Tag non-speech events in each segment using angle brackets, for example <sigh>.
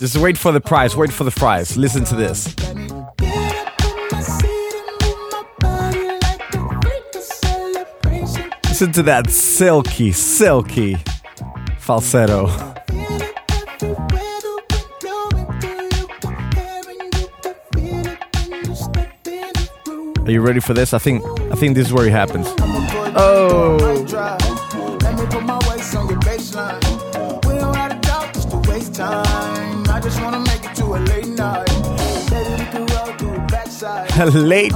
Just wait for the prize. Wait for the prize. Listen to this. Listen to that silky, silky falsetto. Are you ready for this? I think I think this is where it happens. Oh. Late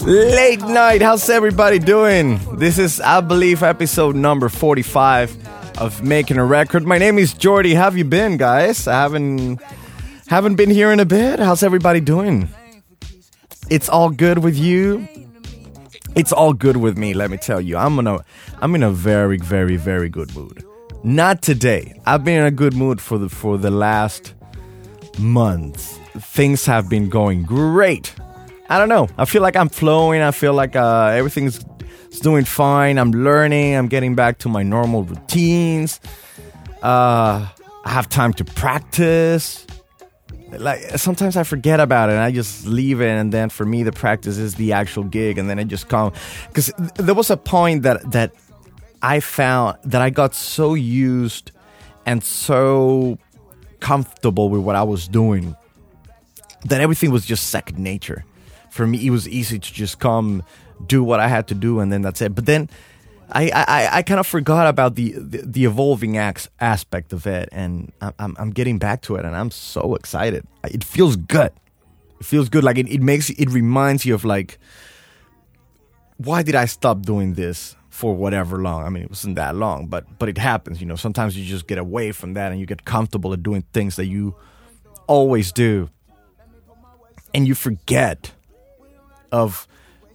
late night. How's everybody doing? This is i believe episode number 45 of making a record. My name is jordy how have you been guys? I haven't haven't been here in a bit. How's everybody doing? It's all good with you? It's all good with me let me tell you. I'm in a i'm in a very very very good mood. Not today. I've been in a good mood for the for the last month things have been going great I don't know. I feel like I'm flowing. I feel like uh, everything's doing fine. I'm learning. I'm getting back to my normal routines. Uh, I have time to practice. Like sometimes I forget about it and I just leave it, and then for me the practice is the actual gig, and then I just come because there was a point that that I found that I got so used and so comfortable with what I was doing that everything was just second nature for me it was easy to just come do what I had to do and then that's it. But then I I, I kind of forgot about the, the, the evolving acts aspect of it, and I'm I'm getting back to it, and I'm so excited. It feels good. It feels good. Like it, it makes it reminds you of like why did I stop doing this for whatever long? I mean, it wasn't that long, but but it happens. You know, sometimes you just get away from that and you get comfortable at doing things that you always do, and you forget of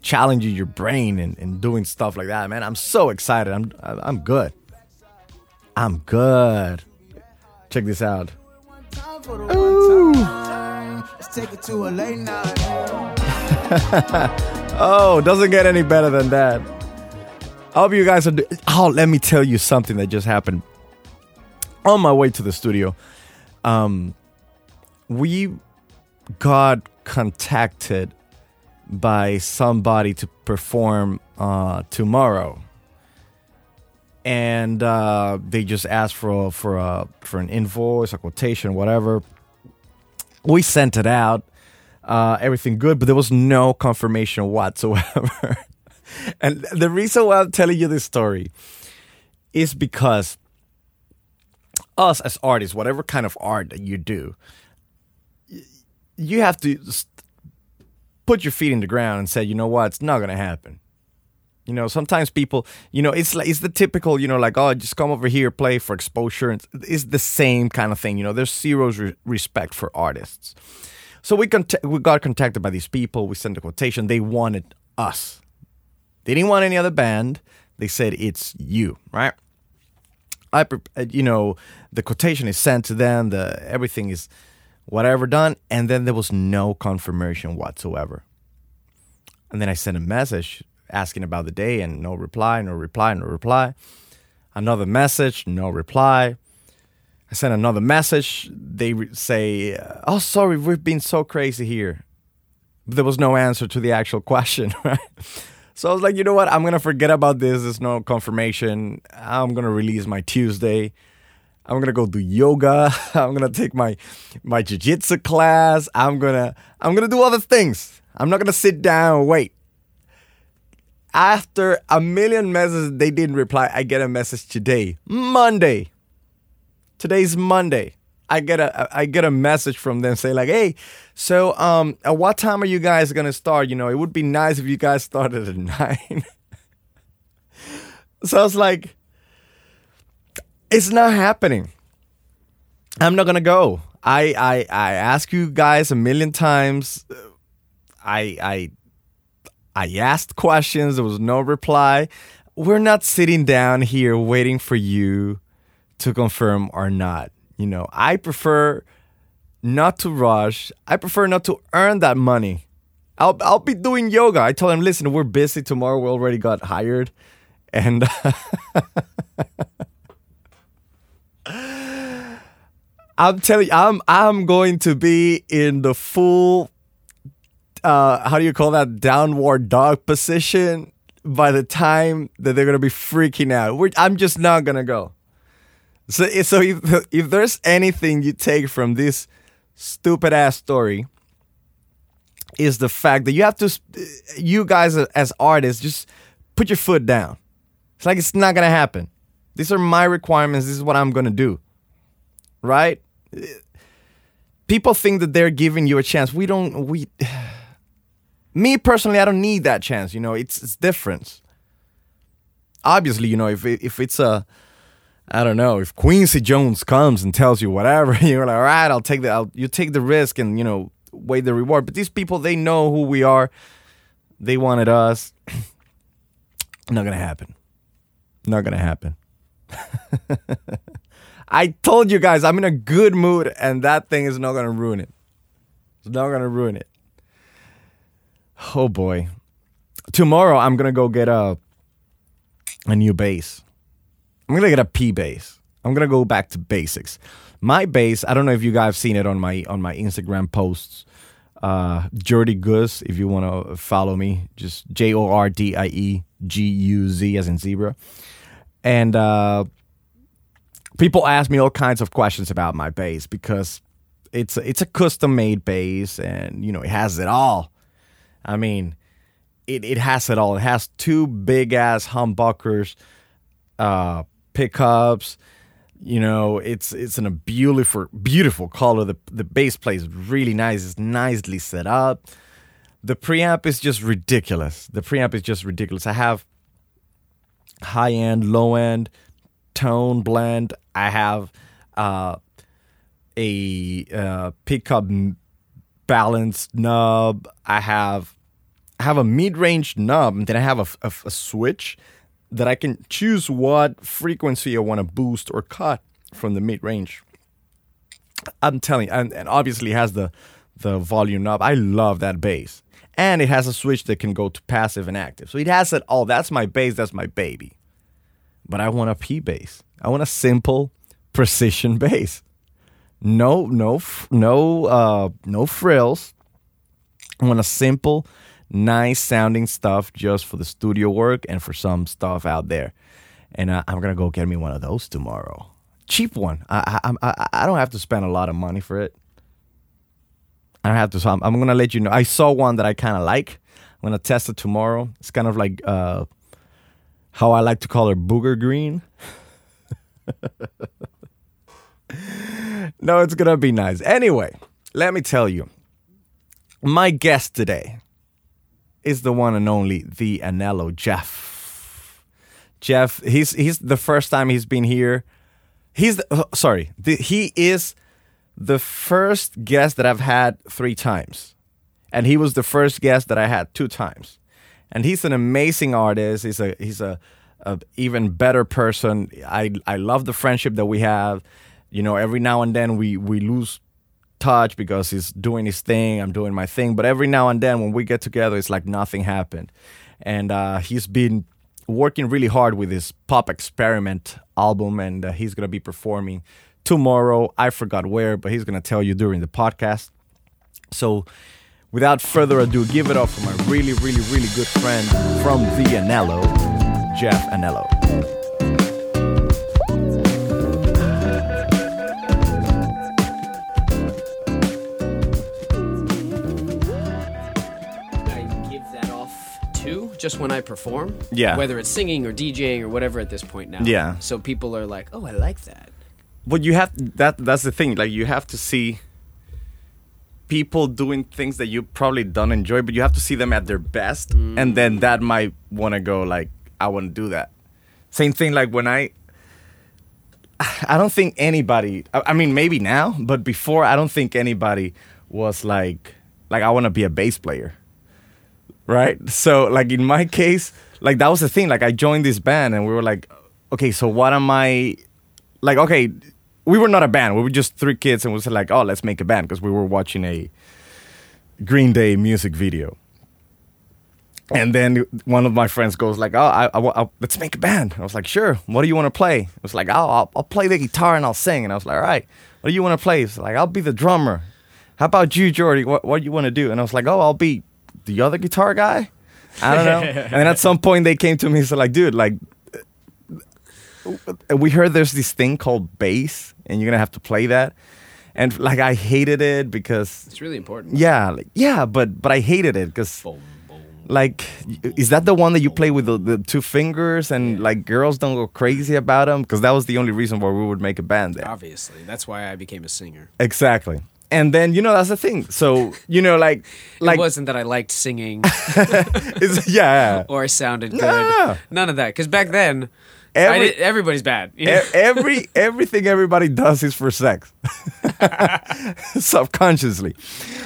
challenging your brain and, and doing stuff like that, man. I'm so excited. I'm I'm good. I'm good. Check this out. Ooh. <laughs> oh, doesn't get any better than that. I hope you guys are. Do- oh, let me tell you something that just happened. On my way to the studio, um, we got contacted by somebody to perform uh, tomorrow, and uh, they just asked for a, for a for an invoice, a quotation, whatever. We sent it out, uh, everything good, but there was no confirmation whatsoever. <laughs> and the reason why I'm telling you this story is because us as artists, whatever kind of art that you do, you have to put your feet in the ground and say, you know what, it's not gonna happen. You know, sometimes people, you know, it's like it's the typical, you know, like oh, just come over here, play for exposure. It's the same kind of thing. You know, there's zero re- respect for artists. So we cont- we got contacted by these people. We sent a quotation. They wanted us. They didn't want any other band. They said it's you, right? I, uh, you know, the quotation is sent to them. The everything is whatever done. And then there was no confirmation whatsoever. And then I sent a message asking about the day and no reply, no reply, no reply. Another message, no reply. I sent another message. They say, Oh, sorry, we've been so crazy here. But there was no answer to the actual <laughs> question, right? So I was like, you know what? I'm to forget about this. There's no confirmation. I'm to release my Tuesday. I'm gonna go do yoga. <laughs> I'm gonna take my my jiu-jitsu class. I'm gonna I'm gonna do other things. I'm not gonna sit down and wait. After a million messages they didn't reply, I get a message today, Monday. Today's Monday. I get a I get a message from them saying like, "Hey, so um, at what time are you guys gonna start? You know, it would be nice if you guys started at <laughs> nine. so I was like, it's not happening. I'm not gonna go. I I I ask you guys a million times. I I I asked questions. There was no reply. We're not sitting down here waiting for you to confirm or not. You know, I prefer not to rush. I prefer not to earn that money. I'll I'll be doing yoga. I told him, listen, we're busy tomorrow. We already got hired, and <laughs> I'm telling you, I'm I'm going to be in the full uh how do you call that downward dog position by the time that they're gonna be freaking out. We're, I'm just not gonna go. So so if if there's anything you take from this stupid ass story is the fact that you have to you guys as artists just put your foot down. It's like it's not gonna happen. These are my requirements. This is what I'm gonna do right? People think that they're giving you a chance. We don't. We, <sighs> me personally, I don't need that chance. You know, it's it's different. Obviously, you know, if if it's a, I don't know, if Quincy Jones comes and tells you whatever, <laughs> you're like, all right, I'll take the, I'll, you take the risk and you know, weigh the reward. But these people, they know who we are. They wanted us. <clears throat> Not gonna happen. Not gonna happen. <laughs> I told you guys I'm in a good mood, and that thing is not gonna ruin it. It's not gonna ruin it. Oh boy. Tomorrow I'm gonna go get a a new bass. I'm gonna get a P bass. I'm gonna go back to basics. My bass, I don't know if you guys have seen it on my on my Instagram posts. Uh Jordie Guz, if you wanna follow me, just J O R D I E G U Z as in zebra. And uh people ask me all kinds of questions about my bass because it's it's a custom made bass and you know it has it all. I mean, it, it has it all. It has two big ass humbuckers, uh, pickups. You know, it's it's in a beautiful beautiful color. The the bass plays really nice. It's nicely set up. The preamp is just ridiculous. The preamp is just ridiculous. I have high end, low end, tone blend. I have uh, a uh, pickup balance knob. I have I have a mid range and then I have a, a, a switch that I can choose what frequency I want to boost or cut from the mid range. I'm telling you, and, and obviously has the the volume knob. I love that bass. And it has a switch that can go to passive and active. So it has it all. That's my bass, that's my baby. But I want a P bass. I want a simple precision bass. No, no, no, uh, no frills. I want a simple, nice sounding stuff just for the studio work and for some stuff out there. And uh, I'm gonna go get me one of those tomorrow. Cheap one. I, I, I, I don't have to spend a lot of money for it. I don't have to. So I'm, I'm gonna let you know. I saw one that I kind of like. I'm gonna test it tomorrow. It's kind of like uh, how I like to call her booger green. <laughs> no, it's gonna be nice. Anyway, let me tell you, my guest today is the one and only the Anello Jeff. Jeff, he's he's the first time he's been here. He's the, uh, sorry, the, he is the first guest that I've had three times, and he was the first guest that I had two times. And he's an amazing artist. He's a he's a a even better person. I I love the friendship that we have. You know, every now and then we we lose touch because he's doing his thing, I'm doing my thing. But every now and then when we get together, it's like nothing happened. And uh, he's been working really hard with his pop experiment album, and uh, he's gonna be performing tomorrow. I forgot where, but he's gonna tell you during the podcast. So. Without further ado, give it up for my really, really, really good friend from the Anello, Jeff Anello. Just when I perform. Yeah. Whether it's singing or DJing or whatever at this point now. Yeah. So people are like, oh, I like that. But you have that. That's the thing. Like you have to see people doing things that you probably don't enjoy, but you have to see them at their best, mm. and then that might want to go like, I want to do that. Same thing like when I I don't think anybody. I mean, maybe now, but before, I don't think anybody was like, like I want to be a bass player, right? So, like in my case, like that was the thing. Like I joined this band, and we were like, okay, so what am I? Like, okay, we were not a band. We were just three kids, and we said like, oh, let's make a band because we were watching a Green Day music video. And then one of my friends goes like, "Oh, I, I, I- let's make a band." I was like, "Sure. What do you want to play?" I was like, "Oh, I'll, I'll play the guitar and I'll sing." And I was like, "All right. What do you want to play?" Like, "I'll be the drummer." How about you, Jordy? What what do you want to do? And I was like, "Oh, I'll be the other guitar guy." I don't know. <laughs> and then at some point they came to me and said, "Like, dude, like, uh, we heard there's this thing called bass, and you're gonna have to play that." And like, I hated it because It's really important. yeah, like, yeah, but but I hated it because Boom, boom. like, is that the one that you play with the, the two fingers and like girls don't go crazy about them? Because that was the only reason why we would make a band there. Obviously, that's why I became a singer. Exactly. And then you know that's the thing. So you know, like, <laughs> like it wasn't that I liked singing <laughs> yeah, or sounded good. No, no. None of that. Because back then, Every- did- everybody's bad. you know? every <laughs> everything everybody does is for sex, subconsciously.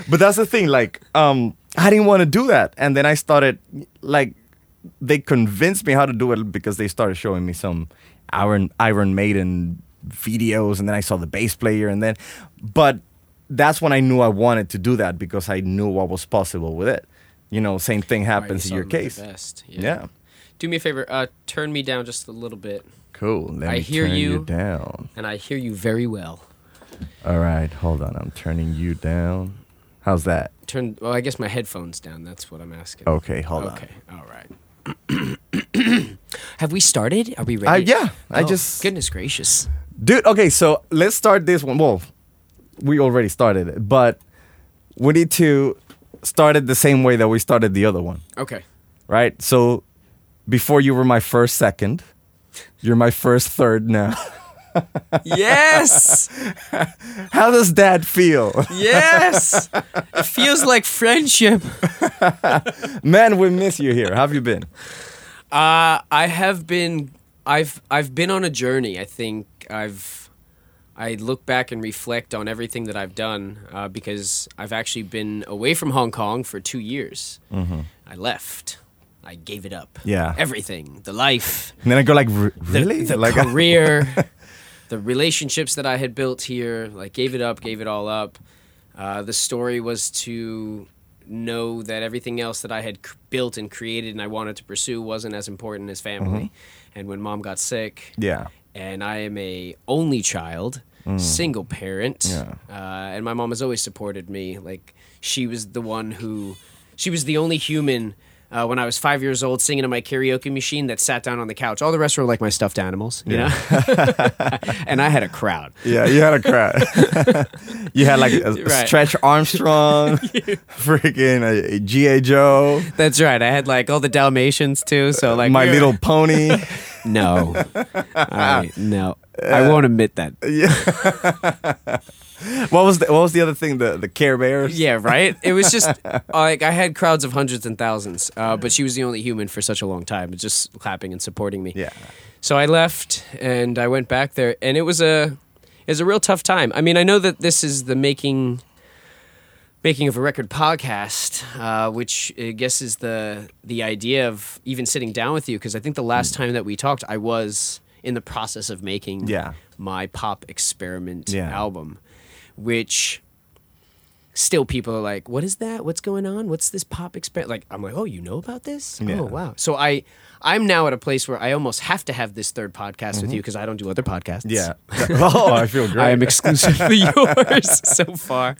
But that's the thing. Like, um, I didn't want to do that, and then I started like they convinced me how to do it because they started showing me some Iron Iron Maiden videos, and then I saw the bass player, and then, but that's when I knew I wanted to do that because I knew what was possible with it. You know, same thing you happens in saw your them at their case. Best. Yeah. Do me a favor. Uh, turn me down just a little bit, Cool. Let I me hear turn you. down. and I hear you very well. All right, hold on. I'm turning you down. How's that? Turn. Well, I guess my headphones down. That's what I'm asking. Okay, hold on. okay. All right. <clears throat> Have we started? Are we on. Uh, ready? yeah, I Oh, just goodness gracious. dude. Okay, so let's start this one. Well, we already started it, but we need to start it the same way that we started the other one, Okay. right? So before you were my first second, you're my first third now. <laughs> Yes. How does that feel? yes. It feels like friendship. <laughs> Man, we miss you here. How have you been? Uh, I have been. I've I've been on a journey. I think I've. I look back and reflect on everything that I've done uh, because I've actually been away from Hong Kong for two years. I left. I gave it up. Yeah. Everything. The life. And then I go like, "R- the, really? the like, career, <laughs> the relationships that I had built here, like gave it up, gave it all up. Uh, the story was to know that everything else that I had c- built and created and I wanted to pursue wasn't as important as family. And when mom got sick, yeah. And I am a only child, single parent, Yeah. uh, and my mom has always supported me. Like she was the one who, she was the only human. Uh, when I was five years old, singing in my karaoke machine that sat down on the couch. All the rest were like my stuffed animals, you know. <laughs> and I had a crowd. Yeah, you had a crowd. <laughs> you had like a, a <laughs> Right. Stretch Armstrong, freaking a, a G.I. Joe, That's right. I had like all the Dalmatians too. So like My we were- Little Pony. No, <laughs> I, no, I won't admit that. <laughs> what was the, what was the other thing? The the Care Bears. Yeah, right. It was just <laughs> like I had crowds of hundreds and thousands, uh, but she was the only human for such a long time, just clapping and supporting me. Yeah. So I left and I went back there, and it was a it was a real tough time. I mean, I know that this is the making making of a record podcast, uh, which I guess is the the idea of even sitting down with you because I think the last time that we talked, I was in the process of making Yeah. my pop experiment Yeah. album, which still people are like, "What is that? What's going on? What's this pop experiment?" Like, I'm like, "Oh, you know about this? Yeah. Oh, wow." So I, I'm now at a place where I almost have to have this third podcast with you because I don't do other podcasts. Yeah. <laughs> <laughs> oh, I feel great. I am exclusively <laughs> yours so far,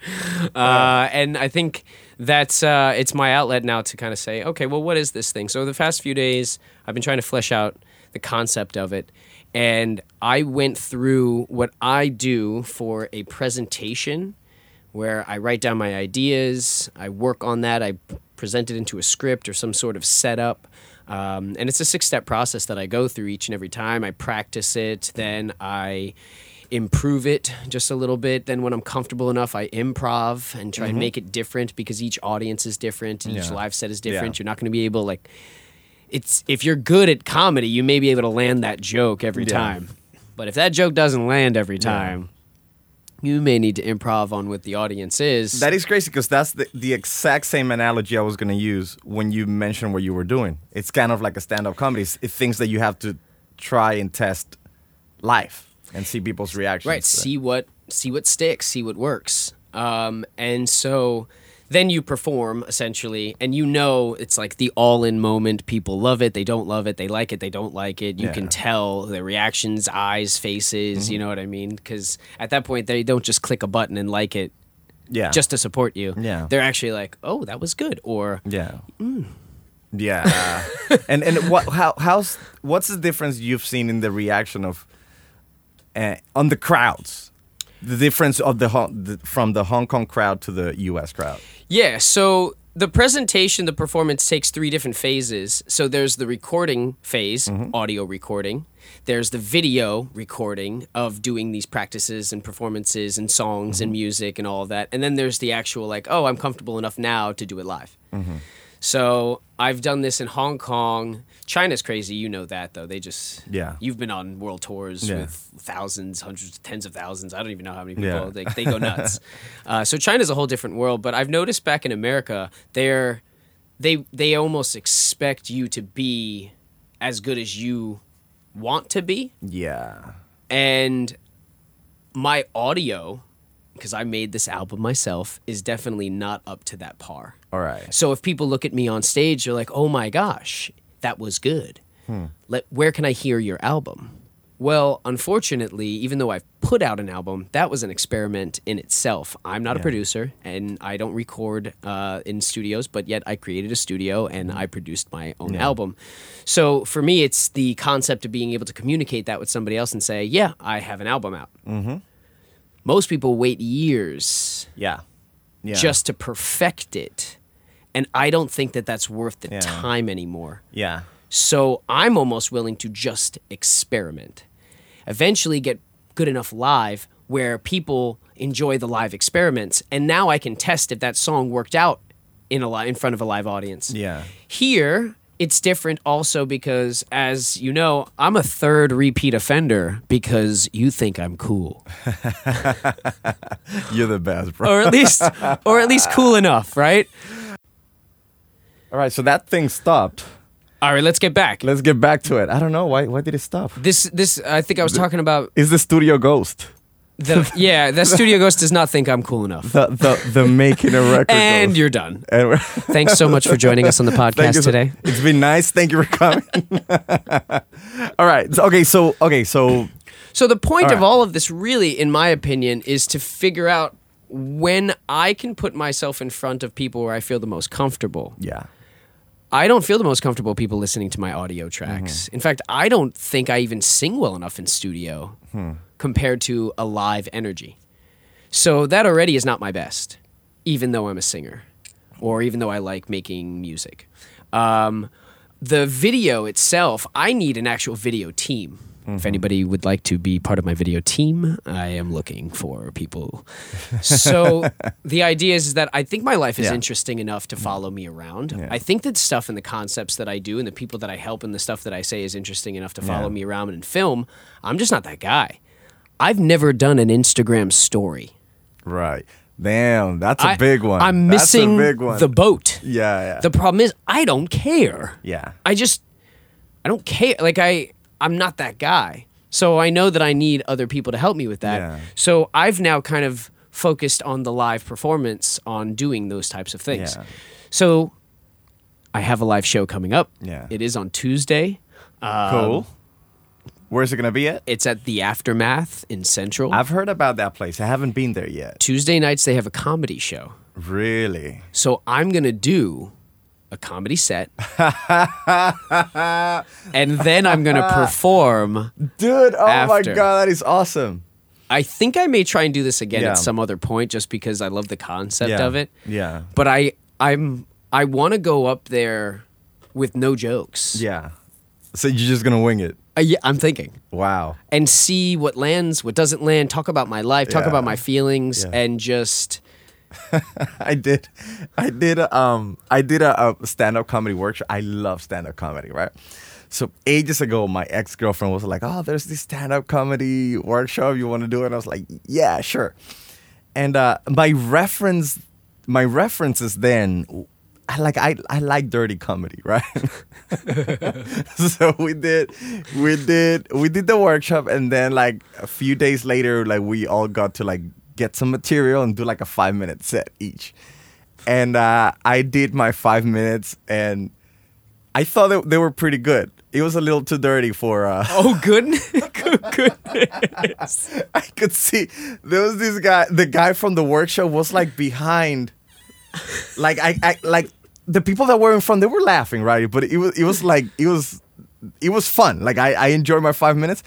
uh, and I think that's uh, it's my outlet now to kind of say, okay, well, what is this thing? So the past few days, I've been trying to flesh out the concept of it, and I went through what I do for a presentation, where I write down my ideas, I work on that, I present it into a script or some sort of setup. Um, and it's a six step process that I go through each and every time. I practice it, then I improve it just a little bit. Then, when I'm comfortable enough, I improv and try and make it different because each audience is different, each Mm-hmm. Yeah. live set is different. Yeah. You're not going to be able like it's if you're good at comedy, you may be able to land that joke every Yeah. time. But if that joke doesn't land every time, you may need to improv on what the audience is. That is crazy because that's the, the exact same analogy I was going to use when you mentioned what you were doing. It's kind of like a stand up comedy. It's, it's things that you have to try and test live and see people's reactions. right. See what see what sticks. See what works. Um, and so then you perform essentially, and you know it's like the all in moment. People love it. They don't love it. They like it. They don't like it. You Yeah. Mm-hmm. can tell their reactions, eyes, faces. You know what I mean? Because at that point, they don't just click a button and like it Yeah. just to support you. Yeah. They're actually like, oh, that was good. Or Yeah. Mm. Yeah. <laughs> and and what how how's what's the difference you've seen in the reaction of uh, on the crowds? The difference of the, Hong- the from the Hong Kong crowd to the U.S. crowd. Yeah, so the presentation, the performance takes three different phases. So there's the recording phase, mm-hmm. audio recording. There's the video recording of doing these practices and performances and songs and mm-hmm. music and all of that. And then there's the actual, like, oh, I'm comfortable enough now to do it live. Mm-hmm. So I've done this in Hong Kong. China's crazy, you know that though. They just Yeah. You've been on world tours Yeah. with thousands, hundreds, tens of thousands. I don't even know how many people. Yeah. They, they go nuts. <laughs> uh, so China's a whole different world. But I've noticed back in America, they're they they almost expect you to be as good as you want to be, Yeah. and my audio. Because I made this album myself, is definitely not up to that par. All right. So if people look at me on stage, they're like, "Oh my gosh, that was good." Let where can I hear your album? Well, unfortunately, even though I've put out an album, that was an experiment in itself. I'm not a producer, and I don't record uh, in studios, but yet I created a studio and I produced my own album. So for me, it's the concept of being able to communicate that with somebody else and say, "Yeah, I have an album out." Mm-hmm. Most people wait years Yeah. Yeah. just to perfect it. And I don't think that that's worth the Yeah. time anymore. yeah. So I'm almost willing to just experiment. Eventually get good enough live where people enjoy the live experiments and now I can test if that song worked out in a li- in front of a live audience. Yeah. Here it's different also because as you know, I'm a third repeat offender because you think I'm cool. <laughs> You're the best, bro. or at least or at least cool enough, right? All right. So that thing stopped. All right, let's get back. Let's get back to it. I don't know why. Why did it stop? This this I think I was talking about Is the studio ghost? The <laughs> yeah, the studio ghost does not think I'm cool enough. The the the making a record. <laughs> And you're done. <laughs> And Thanks so much for joining us on the podcast so- today. It's been nice. Thank you for coming. all right. Okay. So okay. So So the point All of all of this really in my opinion is to figure out when I can put myself in front of people where I feel the most comfortable. yeah. I don't feel the most comfortable people listening to my audio tracks. Mm-hmm. In fact, I don't think I even sing well enough in studio hmm. Compared to a live energy. So that already is not my best, even though I'm a singer or even though I like making music. Um, the video itself, I need an actual video team. If anybody would like to be part of my video team, I am looking for people. So <laughs> the idea is, is that I think my life is Yeah. interesting enough to follow me around. I think that stuff and the concepts that I do and the people that I help and the stuff that I say is interesting enough to follow Yeah. me around and film. I'm just not that guy. I've never done an Instagram story. Right. Damn. That's a I- big one. I'm That's missing a big one. the boat. yeah. Yeah. The problem is I don't care. yeah. I just I don't care. Like I I'm not that guy. So I know that I need other people to help me with that. Yeah. So I've now kind of focused on the live performance on doing those types of things. Yeah. So I have a live show coming up. Yeah. It is on Tuesday. Um, Cool. Where's it gonna be at? It's at the Aftermath in Central. I've heard about that place. I haven't been there yet. Tuesday nights they have a comedy show. Really? So I'm gonna do a comedy set, <laughs> and then I'm gonna perform. Dude, oh my god, that is awesome. I think I may try and do this again Yeah. at some other point, just because I love the concept Yeah. of it. Yeah. But I, I'm, I want to go up there with no jokes. Yeah. So you're just gonna wing it. Uh, yeah, I'm thinking. Wow. and see what lands, what doesn't land, talk about my life, talk Yeah. about my feelings, Yeah. and just <laughs> I did, I did, a, um, I did a, a stand-up comedy workshop. I love stand-up comedy, right? So ages ago, my ex girlfriend was like, "Oh, there's this stand up comedy workshop. You want to do it?" And I was like, "Yeah, sure." And uh, my reference, my references then, I like I I like dirty comedy, right? <laughs> so we did, we did, we did the workshop, and then like a few days later, like we all got to like get some material and do like a five minute set each. And uh, I did my five minutes, and I thought that they were pretty good. It was a little too dirty for. Uh, <laughs> Oh, goodness. <laughs> Good, goodness. I could see there was this guy. The guy from the workshop was like behind, like I, I like the people that were in front. They were laughing, right? But it was it was like it was it was fun. Like I I enjoyed my five minutes.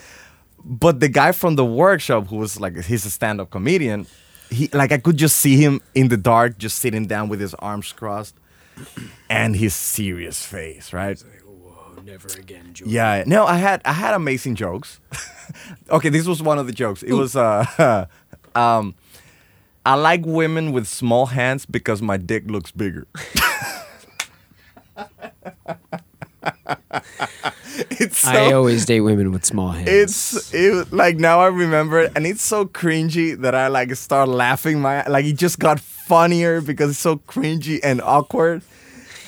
But the guy from the workshop, who was like he's a stand up comedian, he like I could just see him in the dark, just sitting down with his arms crossed, and his serious face, right? Whoa, never again, George. Yeah. No, I had I had amazing jokes. <laughs> okay, this was one of the jokes. It was uh <laughs> um I like women with small hands because my dick looks bigger. <laughs> <laughs> it's so I always date women with small hands. it's it like now I remember it and it's so cringy that I like start laughing my like it just got funnier because it's so cringy and awkward.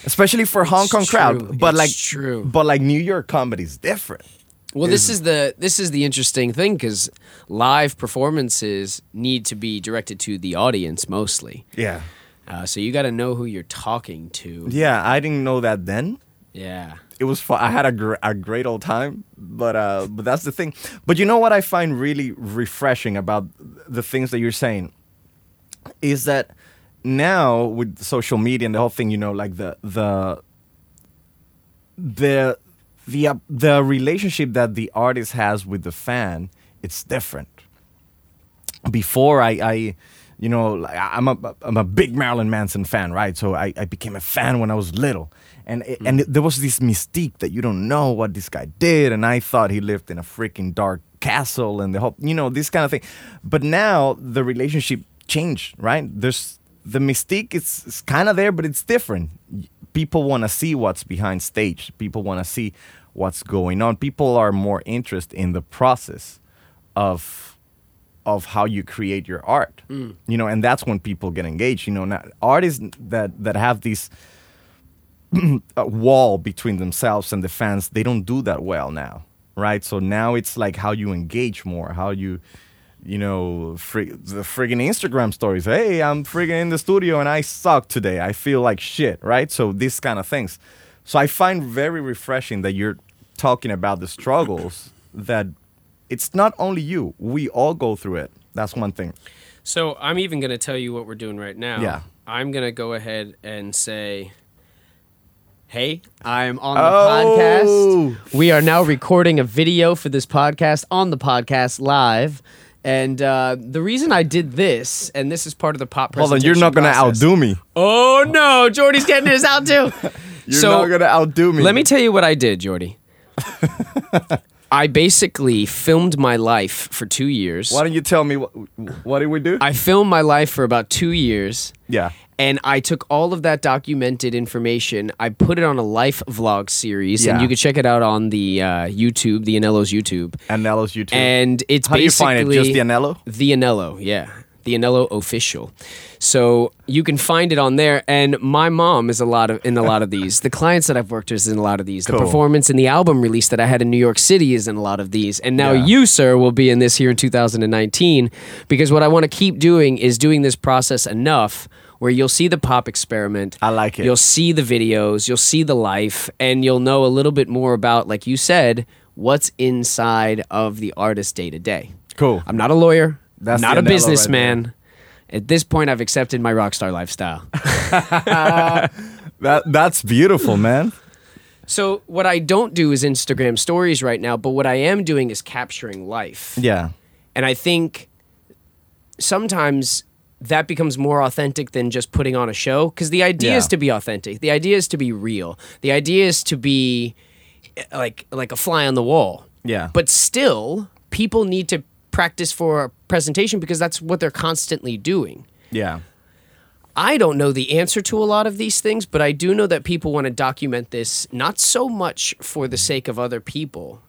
Especially for Hong It's Kong true. crowd. But It's like true. But like New York comedy is different. Well, this is the this is the interesting thing because live performances need to be directed to the audience mostly. Yeah. Uh, so you got to know who you're talking to. Yeah, I didn't know that then. Yeah. It was fun. I had a, gr- a great old time, but uh, but that's the thing. But you know what I find really refreshing about the things that you're saying is that now with social media and the whole thing, you know, like the the the the uh, the relationship that the artist has with the fan, it's different. Before I, I you know, like, I'm a I'm a big Marilyn Manson fan, right? So I, I became a fan when I was little, and it, and mm. there was this mystique that you don't know what this guy did, and I thought he lived in a freaking dark castle and the whole, you know, this kind of thing. But now the relationship changed, right? There's the mystique is, is kind of there, but it's different. People want to see what's behind stage. People want to see what's going on. People are more interested in the process of of how you create your art. Mm. You know, and that's when people get engaged. You know, now, artists that that have these <clears throat> wall between themselves and the fans, they don't do that well now, right? So now it's like how you engage more, how you, you know, frig- the friggin' Instagram stories. Hey, I'm friggin' in the studio and I suck today. I feel like shit, right? So these kind of things. So I find very refreshing that you're talking about the struggles that it's not only you. We all go through it. That's one thing. So I'm even going to tell you what we're doing right now. Yeah. I'm going to go ahead and say, hey, I'm on the Oh. podcast. We are now recording a video for this podcast on the podcast live. And uh, the reason I did this, and this is part of the pop Hold on, you're not gonna outdo me. Oh no, Jordy's getting his out too. <laughs> You're so not gonna outdo me. let me tell you what I did, Jordy. <laughs> I basically filmed my life for two years. Why don't you tell me what what did we do? I filmed my life for about two years. yeah. And I took all of that documented information. I put it on a life vlog series, and you can check it out on the uh, YouTube, the Anello's YouTube. Anello's YouTube. And it's How do you find it? Just the Anello? The Anello, yeah, the Anello official. So you can find it on there. And my mom is a lot of in a lot of these. The clients that I've worked with is in a lot of these. The Cool. performance and the album release that I had in New York City is in a lot of these. And now Yeah. you, sir, will be in this here in 2019 because what I want to keep doing is doing this process enough where you'll see the pop experiment. I like it. You'll see the videos, you'll see the life, and you'll know a little bit more about, like you said, what's inside of the artist day to day. Cool. I'm not a lawyer. That's not a Anello right businessman. At this point, I've accepted my rock star lifestyle. <laughs> <laughs> That that's beautiful, man. so what I don't do is Instagram stories right now, but what I am doing is capturing life. Yeah. And I think sometimes that becomes more authentic than just putting on a show because the idea Yeah. is to be authentic. The idea is to be real. The idea is to be eh, like like a fly on the wall. Yeah. But still, people need to practice for a presentation because that's what they're constantly doing. Yeah. I don't know the answer to a lot of these things, but I do know that people want to document this not so much for the sake of other people.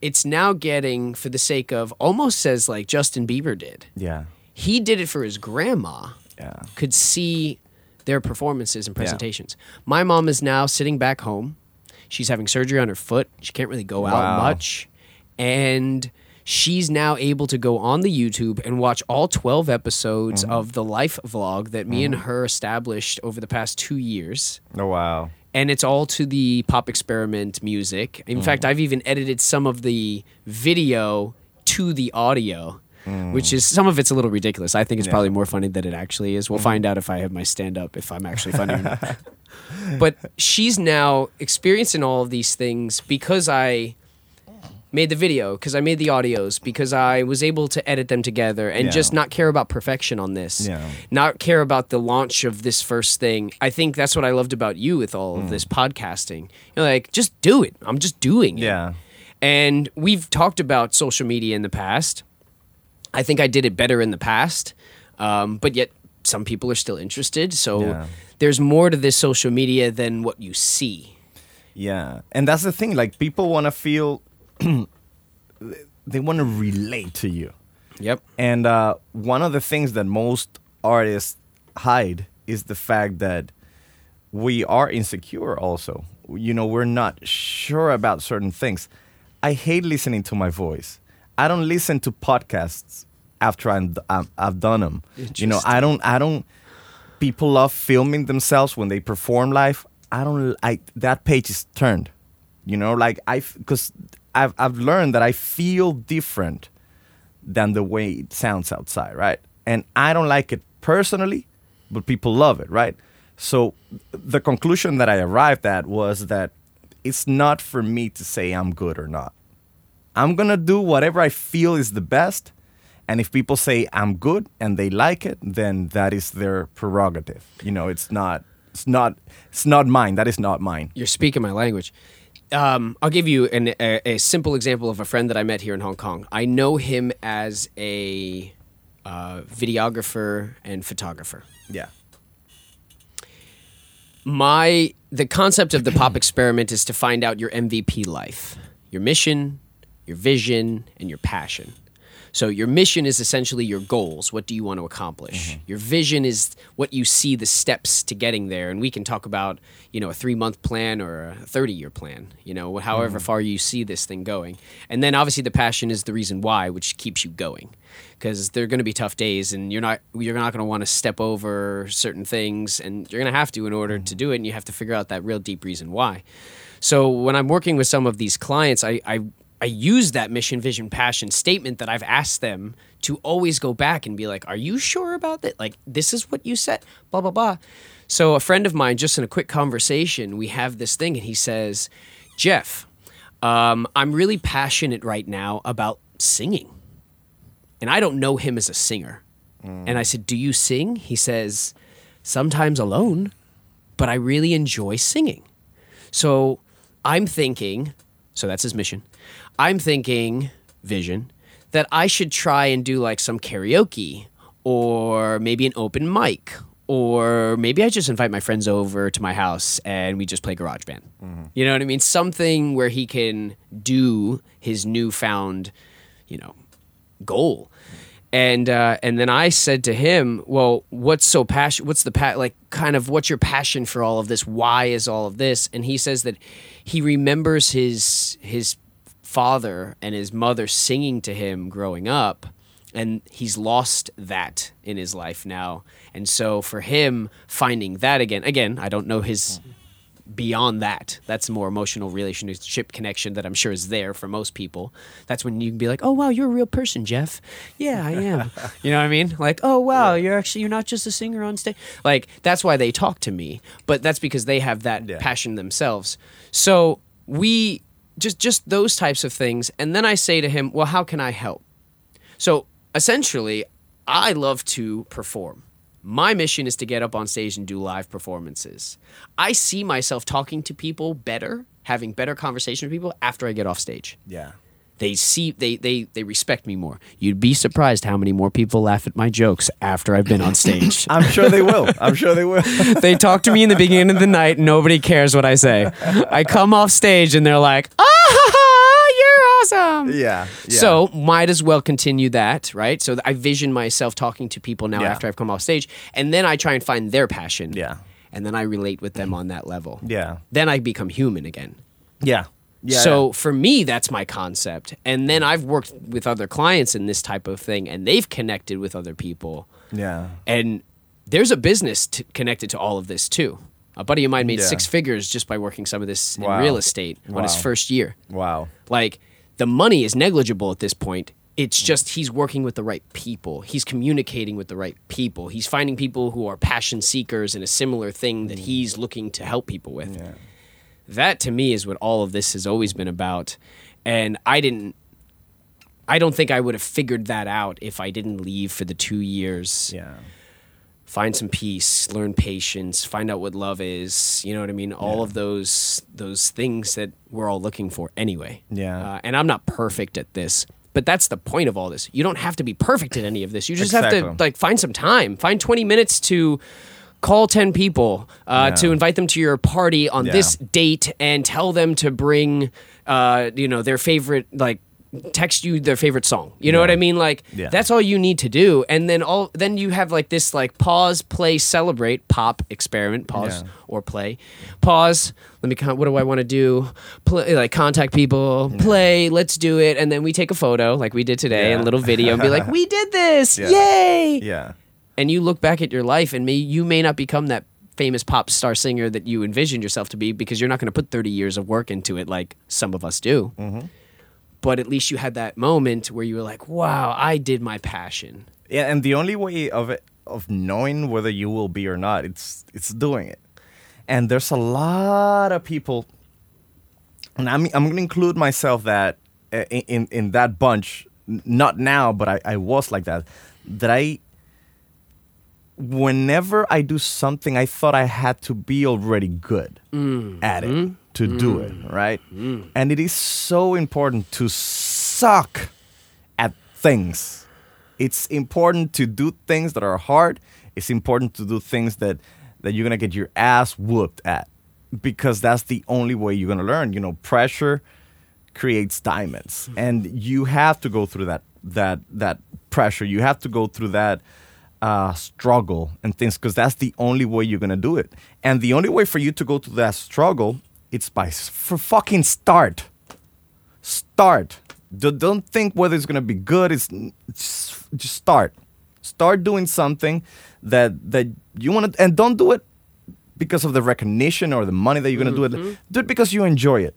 It's now getting for the sake of almost says like Justin Bieber did. Yeah. He did it for his grandma. Yeah. Could see their performances and presentations. My mom is now sitting back home. She's having surgery on her foot. She can't really go out much. And she's now able to go on the YouTube and watch all 12 episodes Mm-hmm. of the life vlog that me and mm-hmm. her established over the past two years. Oh wow. And it's all to the pop experiment music. In mm. fact, I've even edited some of the video to the audio, mm. which is some of it's a little ridiculous. I think it's Yeah. probably more funny than it actually is. We'll mm-hmm. find out if I have my stand up, if I'm actually funny or not. <laughs> but she's now experiencing all of these things because I made the video, because I made the audios, because I was able to edit them together and Yeah. just not care about perfection on this. Yeah. Not care about the launch of this first thing. I think that's what I loved about you with all of this podcasting. You're like, just do it. I'm just doing it. Yeah. And we've talked about social media in the past. I think I did it better in the past, um, but yet some people are still interested. So Yeah. there's more to this social media than what you see. Yeah, and that's the thing. Like people want to feel, <clears throat> they want to relate to you. Yep. And uh, one of the things that most artists hide is the fact that we are insecure. Also, you know, we're not sure about certain things. I hate listening to my voice. I don't listen to podcasts after I'm, I'm I've done them. You know, I don't. I don't. People love filming themselves when they perform live. I don't. I that page is turned. You know, like I because I've I've learned that I feel different than the way it sounds outside, right? And I don't like it personally, but people love it, right? So the conclusion that I arrived at was that it's not for me to say I'm good or not. I'm going to do whatever I feel is the best. And if people say I'm good and they like it, then that is their prerogative. You know, it's not it's not it's not mine. That is not mine. You're speaking my language. Um, I'll give you an, a, a simple example of a friend that I met here in Hong Kong. I know him as a uh, videographer and photographer. Yeah. my the concept of the pop experiment is to find out your MVP life, your mission, your vision, and your passion. So your mission is essentially your goals. What do you want to accomplish? Mm-hmm. Your vision is what you see the steps to getting there, and we can talk about you know a three month plan or a thirty year plan. You know, however mm-hmm. far you see this thing going, and then obviously the passion is the reason why, which keeps you going, because there are going to be tough days, and you're not you're not going to want to step over certain things, and you're going to have to in order to mm-hmm. do it, and you have to figure out that real deep reason why. So when I'm working with some of these clients, I, I I use that mission, vision, passion statement that I've asked them to always go back and be like, "Are you sure about that? Like, this is what you said." Blah blah blah. So a friend of mine, just in a quick conversation, we have this thing, and he says, "Jeff, um, I'm really passionate right now about singing, and I don't know him as a singer." And I said, "Do you sing?" He says, "Sometimes alone, but I really enjoy singing." So I'm thinking, so that's his mission. I'm thinking, vision, that I should try and do like some karaoke or maybe an open mic. Or maybe I just invite my friends over to my house and we just play GarageBand. You know what I mean? Something where he can do his newfound, you know, goal. And uh, and then I said to him, "Well, what's so passion? What's the pa- like kind of what's your passion for all of this? Why is all of this?" And he says that he remembers his his father and his mother singing to him growing up, and he's lost that in his life now. And so for him, finding that again, again, I don't know his beyond that. That's more emotional relationship connection that i'm sure is there for most people. That's when you can be like oh wow you're a real person jeff. Yeah i am. <laughs> You know what i mean? Like oh wow you're actually you're not just a singer on stage. Like that's why they talk to me but that's because they have that Yeah. passion themselves. So we just just those types of things and then i say to him well how can i help so essentially, I love to perform. My mission is to get up on stage and do live performances. I see myself talking to people better, having better conversation with people after I get off stage. Yeah. They see they they they respect me more. You'd be surprised how many more people laugh at my jokes after I've been on stage. <laughs> I'm sure they will. I'm sure they will. <laughs> they talk to me in the beginning of the night. Nobody cares what I say. I come off stage and they're like, "Ah, you're awesome." yeah, yeah. So might as well continue that, right? So I vision myself talking to people now Yeah. after I've come off stage, and then I try and find their passion. Yeah. and then I relate with them on that level. yeah, Then I become human again. yeah, yeah. so for me, that's my concept. And then mm. I've worked with other clients in this type of thing, and they've connected with other people. yeah, And there's a business t- connected to all of this too. A buddy of mine made Yeah. six figures just by working some of this Wow. in real estate on his first year. wow. Like the money is negligible at this point. It's just he's working with the right people. He's communicating with the right people. He's finding people who are passion seekers in a similar thing that mm. he's looking to help people with. That to me is what all of this has always been about. And I didn't I don't think I would have figured that out if I didn't leave for the 2 years Yeah, find some peace, learn patience, find out what love is. You know what I mean? All of those those things that we're all looking for anyway. Yeah. Uh, and I'm not perfect at this, but that's the point of all this. You don't have to be perfect at any of this. You just have to like find some time, find 20 minutes to call 10 people uh, Yeah. to invite them to your party on Yeah. this date and tell them to bring uh, you know their favorite like text you their favorite song. You know what i mean? Like that's all you need to do. And then all then you have like this like pause play celebrate pop experiment pause or play. Pause. Let me con- what do i want to do? Play like contact people play let's do it. And then we take a photo like we did today and a little video and be like <laughs> we did this! Yay! Yeah, and you look back at your life and may you may not become that famous pop star singer that you envisioned yourself to be because you're not going to put 30 years of work into it like some of us do Mm-hmm. but at least you had that moment where you were like wow i did my passion yeah. And the only way of it of knowing whether you will be or not, it's it's doing it. And there's a lot of people, and I'm I'm gonna include myself that uh, in in, in that bunch. Not now, but I, I was like that. That I whenever I do something, I thought I had to be already good mm. at it mm. to do it, mm. right? And it is so important to suck at things. It's important to do things that are hard. It's important to do things that that you're gonna get your ass whooped at, because that's the only way you're gonna learn. You know, pressure creates diamonds hmm. and you have to go through that that that pressure you have to go through that uh, struggle and things because that's the only way you're gonna do it. And the only way for you to go through that struggle it's by s- for fucking start. Start. D- don't think whether it's gonna be good it's just, just start. Start doing something that that you want to and don't do it because of the recognition or the money that you're gonna do it. Do it because you enjoy it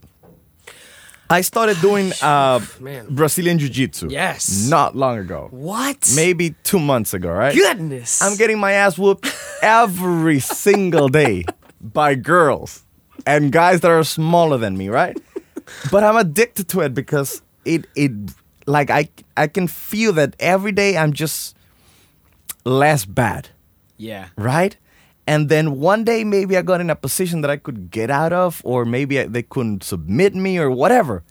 I started doing <sighs> uh. Brazilian Jiu Jitsu. Yes. Not long ago. what Maybe two months ago, right? goodness I'm getting my ass whooped <laughs> every single day by girls and guys that are smaller than me, right? But I'm addicted to it because it it like I I can feel that every day I'm just less bad yeah right? And then one day maybe I got in a position that I could get out of, or maybe I, they couldn't submit me, or whatever.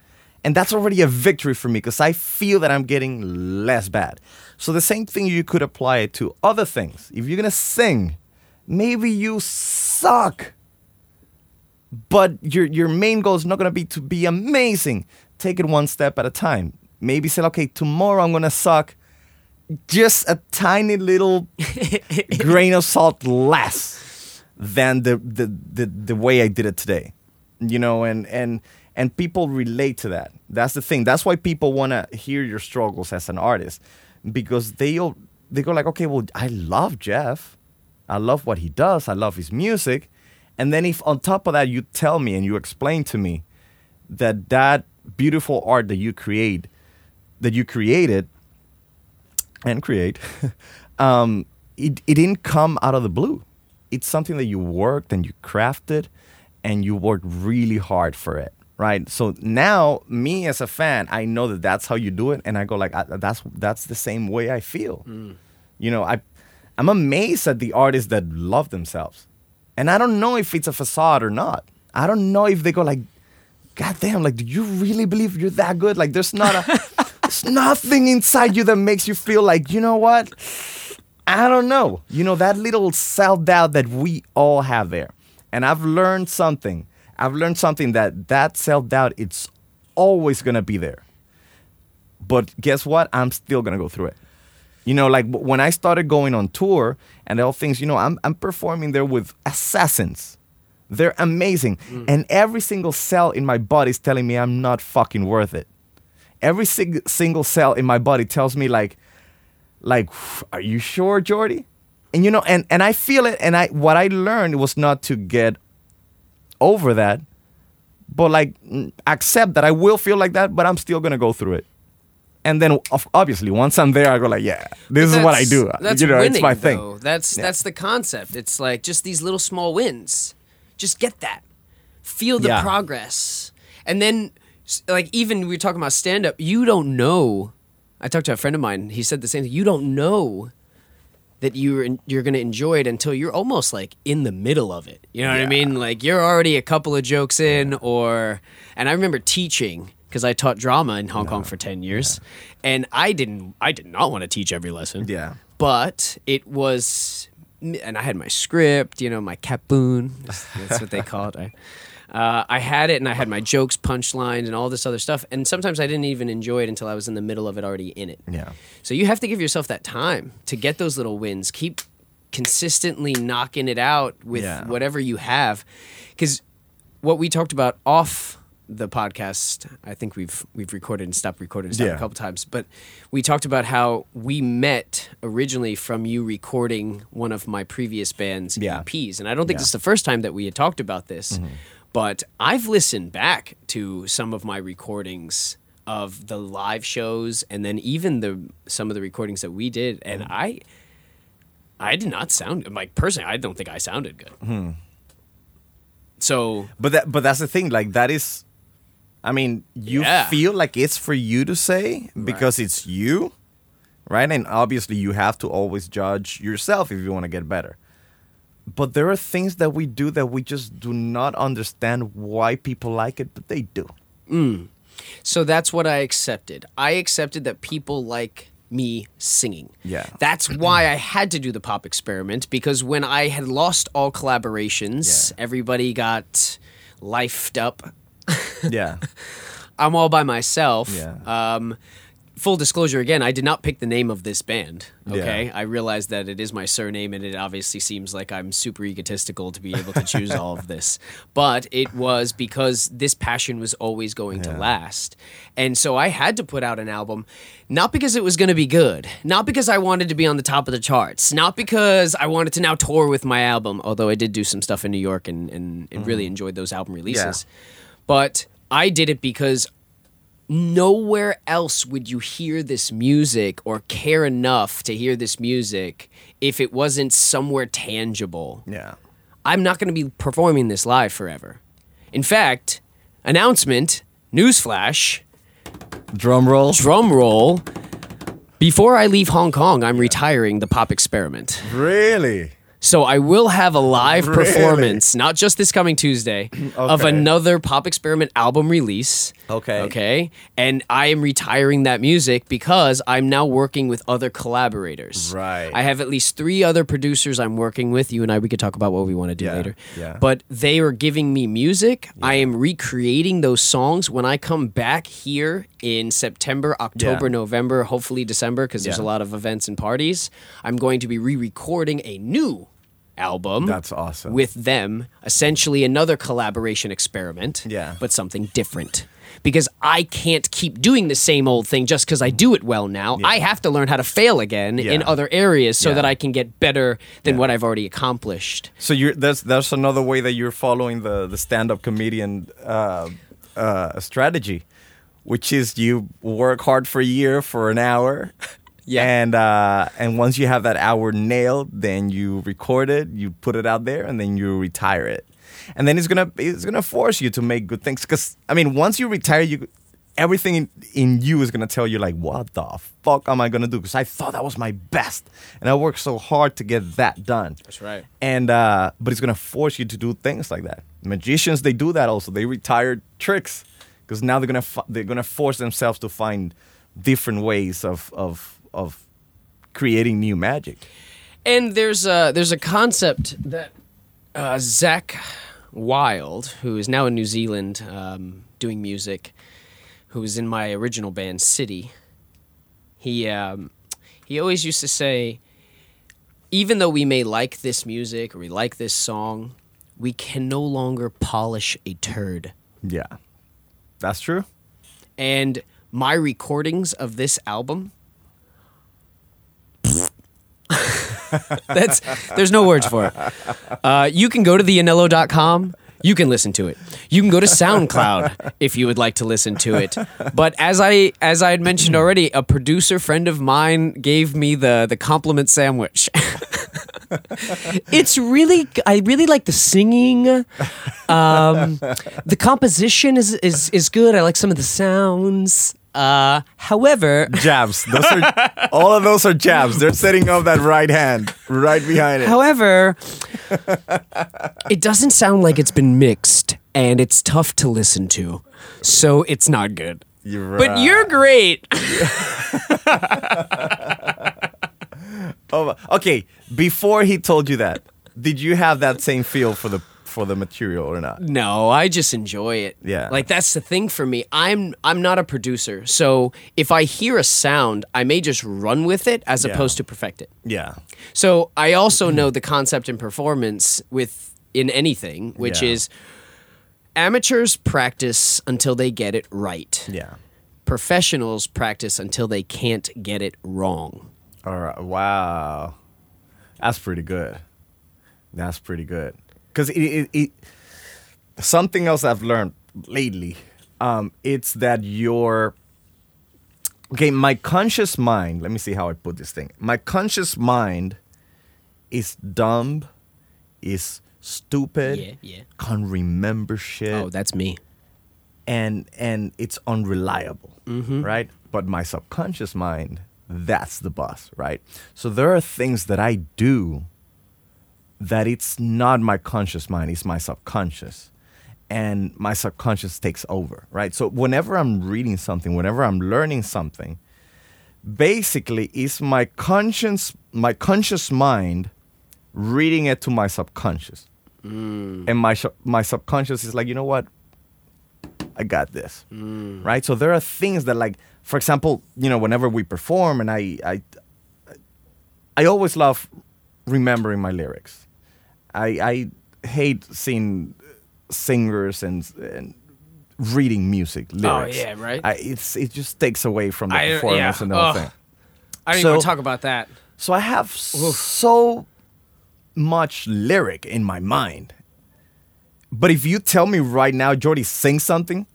And that's already a victory for me because I feel that I'm getting less bad. So the same thing you could apply it to other things. If you're gonna sing, maybe you suck, but your your main goal is not gonna be to be amazing. Take it one step at a time. Maybe say, okay, tomorrow I'm gonna suck just a tiny little <laughs> grain of salt less than the, the, the, the way I did it today. You know, and, and and people relate to that. That's the thing. That's why people wanna hear your struggles as an artist. Because they'll they go like, okay, well, I love Jeff. I love what he does. I love his music. And then if on top of that you tell me and you explain to me that that beautiful art that you create that you created and create, <laughs> um, it, it didn't come out of the blue. It's something that you worked and you crafted and you worked really hard for it, right? So now, me as a fan, I know that that's how you do it, and I go like, I, that's that's the same way I feel. You know, I I'm amazed at the artists that love themselves, and I don't know if it's a facade or not. I don't know if they go like, God damn, like, do you really believe you're that good? Like, there's not a, <laughs> there's nothing inside you that makes you feel like, you know what? I don't know. You know, that little self doubt that we all have there. And I've learned something. I've learned something that that self doubt, it's always going to be there. But guess what? I'm still going to go through it. You know, like when I started going on tour and all things, you know, I'm, I'm performing there with assassins. They're amazing. Mm. And every single cell in my body is telling me I'm not fucking worth it. Every sig- single cell in my body tells me like, like, are you sure, Jordie? And you know, and, and I feel it. And I what I learned was not to get over that, but like accept that I will feel like that, but I'm still gonna go through it. And then obviously once I'm there, I go like, yeah, this is what I do. That's you know, winning, it's my though. thing. That's Yeah. that's the concept. It's like just these little small wins. Just get that. Feel the Yeah. progress. And then like even we are talking about stand up, you don't know. I talked to a friend of mine, he said the same thing. You don't know that you're you're going to enjoy it until you're almost like in the middle of it. You know what I mean? Like you're already a couple of jokes in or and I remember teaching because I taught drama in Hong Kong for 10 years and I didn't I did not want to teach every lesson Yeah. but it was and i had my script you know my capoon that's, what they call it <laughs> uh, I had it and i had my jokes punchlines and all this other stuff and sometimes i didn't even enjoy it until i was in the middle of it already in it Yeah. so you have to give yourself that time to get those little wins keep consistently knocking it out with Yeah. whatever you have because what we talked about off the podcast i think we've we've recorded and stopped recording and stopped Yeah. a couple times but we talked about how we met originally from you recording one of my previous band's Yeah. eps and i don't think Yeah. this is the first time that we had talked about this but i've listened back to some of my recordings of the live shows and then even the some of the recordings that we did and mm-hmm. i i did not sound like personally i don't think i sounded good hmm. so But that but that's the thing. Like that is, I mean, you Yeah. feel like it's for you to say because it's you, right? And obviously, you have to always judge yourself if you want to get better. But there are things that we do that we just do not understand why people like it, but they do. So that's what I accepted. I accepted that people like me singing. Yeah. That's <clears throat> why I had to do the pop experiment because when I had lost all collaborations, Yeah. everybody got lifed up. Yeah, <laughs> I'm all by myself. Yeah. Um, full disclosure again, I did not pick the name of this band. Okay. Yeah. I realize that it is my surname and it obviously seems like I'm super egotistical to be able to choose <laughs> all of this. But it was because this passion was always going to last. And so I had to put out an album, not because it was going to be good, not because I wanted to be on the top of the charts, not because I wanted to now tour with my album, although I did do some stuff in New York and, and, and really mm-hmm. enjoyed those album releases. But I did it because nowhere else would you hear this music or care enough to hear this music if it wasn't somewhere tangible. yeah, I'm not going to be performing this live forever. In fact, announcement, newsflash, drum roll. drum roll. Before I leave Hong Kong, I'm retiring the pop experiment. Really? So I will have a live Really? performance, not just this coming Tuesday, <clears throat> of another pop experiment album release. Okay. Okay. And I am retiring that music because I'm now working with other collaborators. Right. I have at least three other producers I'm working with. You and I, we could talk about what we want to do Yeah, later. yeah. But they are giving me music. I am recreating those songs when I come back here in September, October, Yeah. November, hopefully December, because there's a lot of events and parties. I'm going to be re recording a new album That's awesome. with them essentially another collaboration experiment Yeah. but something different because i can't keep doing the same old thing just because i do it well now i have to learn how to fail again in other areas so Yeah. that i can get better than Yeah. what i've already accomplished So you're that's that's another way that you're following the the stand up comedian uh, uh, strategy, which is you work hard for a year for an hour. Yeah. And uh, and once you have that hour nailed, then you record it, you put it out there, and then you retire it. And then it's gonna it's gonna force you to make good things. Cause I mean, once you retire, you everything in, in you is gonna tell you like, what the fuck am I gonna do? Because I thought that was my best, and I worked so hard to get that done. That's right. And uh, but it's gonna force you to do things like that. Magicians they do that also. They retire tricks because now they're gonna they're gonna force themselves to find different ways of of of creating new magic. And there's a there's a concept that uh, Zach Wild, who is now in New Zealand um, doing music, who was in my original band City. He um, he always used to say, even though we may like this music or we like this song, we can no longer polish a turd. Yeah, that's true. And my recordings of this album. <laughs> That's there's no words for it. Uh, you can go to theanello.com. You can listen to it. You can go to SoundCloud if you would like to listen to it. But as I as I had mentioned already, a producer friend of mine gave me the the compliment sandwich. <laughs> it's really I really like the singing. Um, the composition is, is is good. I like some of the sounds. Uh, however, Jabs. Those are <laughs> all of those are jabs. They're setting up that right hand right behind it. however, it doesn't sound like it's been mixed, and it's tough to listen to, so it's not good. You're right. But you're great. <laughs> <laughs> Oh, okay. Before he told you that, did you have that same feel for the for the material or not? No, I just enjoy it. Yeah. Like that's the thing for me. I'm I'm not a producer. So if I hear a sound, I may just run with it as Yeah. opposed to perfect it. Yeah. So I also know the concept and performance with in anything, which Yeah. is amateurs practice until they get it right. Yeah. Professionals practice until they can't get it wrong. All right. Wow. That's pretty good. That's pretty good. Because it, it, it, something else I've learned lately, um, it's that your okay, my conscious mind. Let me see how I put this thing. My conscious mind is dumb, is stupid, Yeah, yeah. can't remember shit Oh, that's me. and and it's unreliable right but my subconscious mind that's the boss right so there are things that i do that it's not my conscious mind it's my subconscious and my subconscious takes over right so whenever i'm reading something whenever i'm learning something basically it's my conscience my conscious mind reading it to my subconscious mm. and my my subconscious is like you know what I got this. Mm. Right? So there are things that like for example, you know, whenever we perform and I I I always love remembering my lyrics. I I hate seeing singers and and reading music oh, lyrics. Oh, yeah, right? I, it's it just takes away from the I- performance yeah. and the whole thing. I don't So- even talk about that. So I have so much lyric in my mind. But if you tell me right now, Jordie, sing something,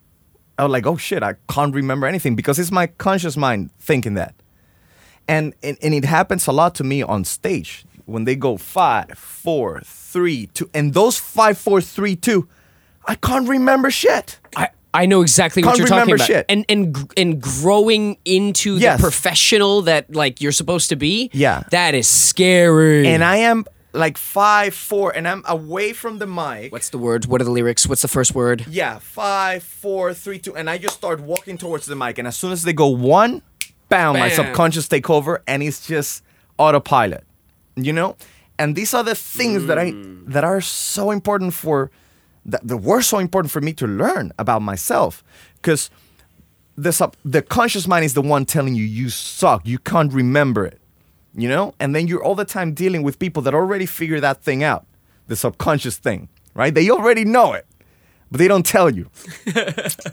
I'm like, oh shit, I can't remember anything because it's my conscious mind thinking that. And, and and it happens a lot to me on stage when they go five, four, three, two, and those five, four, three, two, I can't remember shit. I, I know exactly what Can't you're talking about. shit. And and and growing into Yes. the professional that like you're supposed to be. Yeah. That is scary. And I am like five, four, and I'm away from the mic. What's the word? What are the lyrics? What's the first word? Yeah, five, four, three, two, and I just start walking towards the mic. And as soon as they go one, bam, my subconscious take over, and it's just autopilot. You know, and these are the things that I mm. that are so important for that, that were so important for me to learn about myself, because the sub, the conscious mind is the one telling you you suck, you can't remember it, you know, and then you're all the time dealing with people that already figure that thing out, the subconscious thing, right? They already know it, but they don't tell you, <laughs>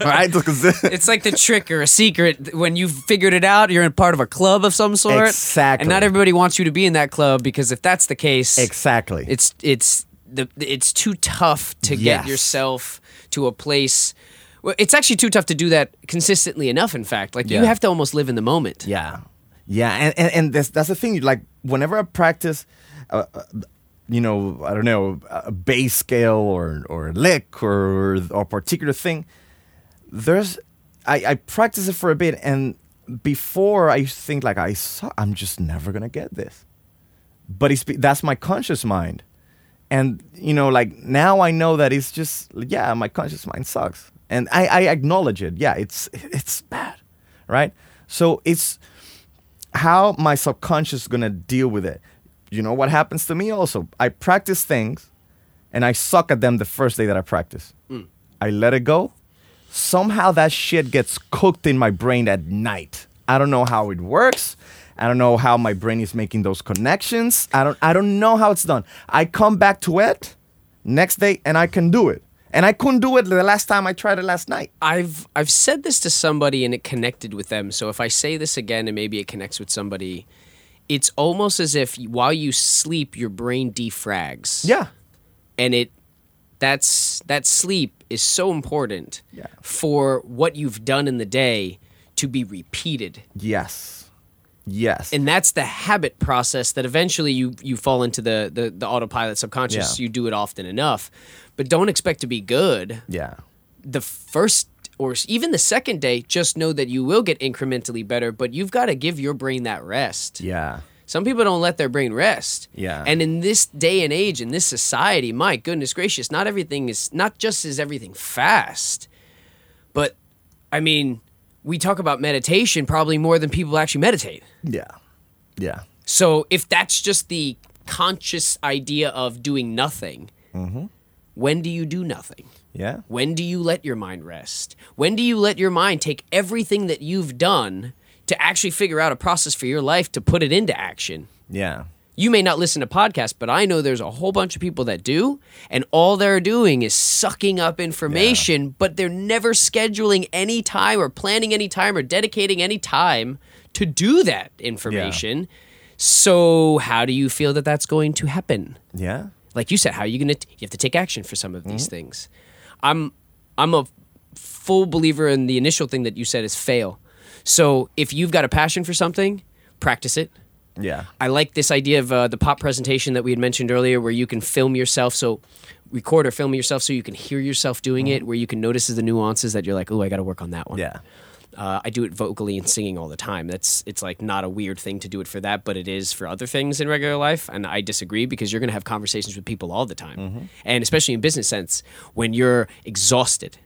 right? 'Cause- <laughs> It's like the trick or a secret. When you've figured it out, you're in part of a club of some sort. Exactly. And not everybody wants you to be in that club because if that's the case, exactly. it's it's the it's too tough to Yes. get yourself to a place. Well, it's actually too tough to do that consistently enough. In fact, like you have to almost live in the moment. Yeah, yeah, and and, and that's that's the thing. Like whenever I practice, uh, uh, you know, I don't know, a bass scale or or a lick or or a particular thing, there's I, I practice it for a bit, and before I think like I suck, I'm just never gonna get this. But it's that's my conscious mind, and you know, like now I know that it's just yeah, my conscious mind sucks, and I, I acknowledge it. Yeah, it's it's bad, right? So it's how my subconscious is gonna deal with it. You know what happens to me also? I practice things, and I suck at them the first day that I practice. Mm. I let it go. Somehow that shit gets cooked in my brain at night. I don't know how it works. I don't know how my brain is making those connections. I don't I don't know how it's done. I come back to it next day and I can do it. And I couldn't do it the last time I tried it last night. I've I've said this to somebody and it connected with them. So if I say this again and maybe it connects with somebody, it's almost as if while you sleep, your brain defrags. Yeah. and it that's that sleep is so important Yeah. for what you've done in the day to be repeated Yes. Yes. and that's the habit process that eventually you you fall into the the, the autopilot subconscious Yeah. you do it often enough but don't expect to be good yeah. the first or even the second day just know that you will get incrementally better but you've got to give your brain that rest Yeah. some people don't let their brain rest. Yeah. And in this day and age, in this society, my goodness gracious, not everything is not just is everything fast, but I mean, we talk about meditation probably more than people actually meditate. Yeah. Yeah. So if that's just the conscious idea of doing nothing, mm-hmm. when do you do nothing? Yeah. When do you let your mind rest? When do you let your mind take everything that you've done to actually figure out a process for your life to put it into action? Yeah. You may not listen to podcasts, but I know there's a whole bunch of people that do, and all they're doing is sucking up information, but they're never scheduling any time or planning any time or dedicating any time to do that information. So, how do you feel that that's going to happen? Yeah. like you said, how are you gonna? You have to take action for some of these mm-hmm. things. I'm I'm a full believer in the initial thing that you said is fail. So if you've got a passion for something, practice it. Yeah. I like this idea of uh, the pop presentation that we had mentioned earlier, where you can film yourself. So record or film yourself so you can hear yourself doing it, where you can notice the nuances that you're like, oh, I got to work on that one. Yeah. Uh, I do it vocally and singing all the time. That's it's like not a weird thing to do it for that, but it is for other things in regular life. And I disagree because you're going to have conversations with people all the time, Mm-hmm. and especially in business sense when you're exhausted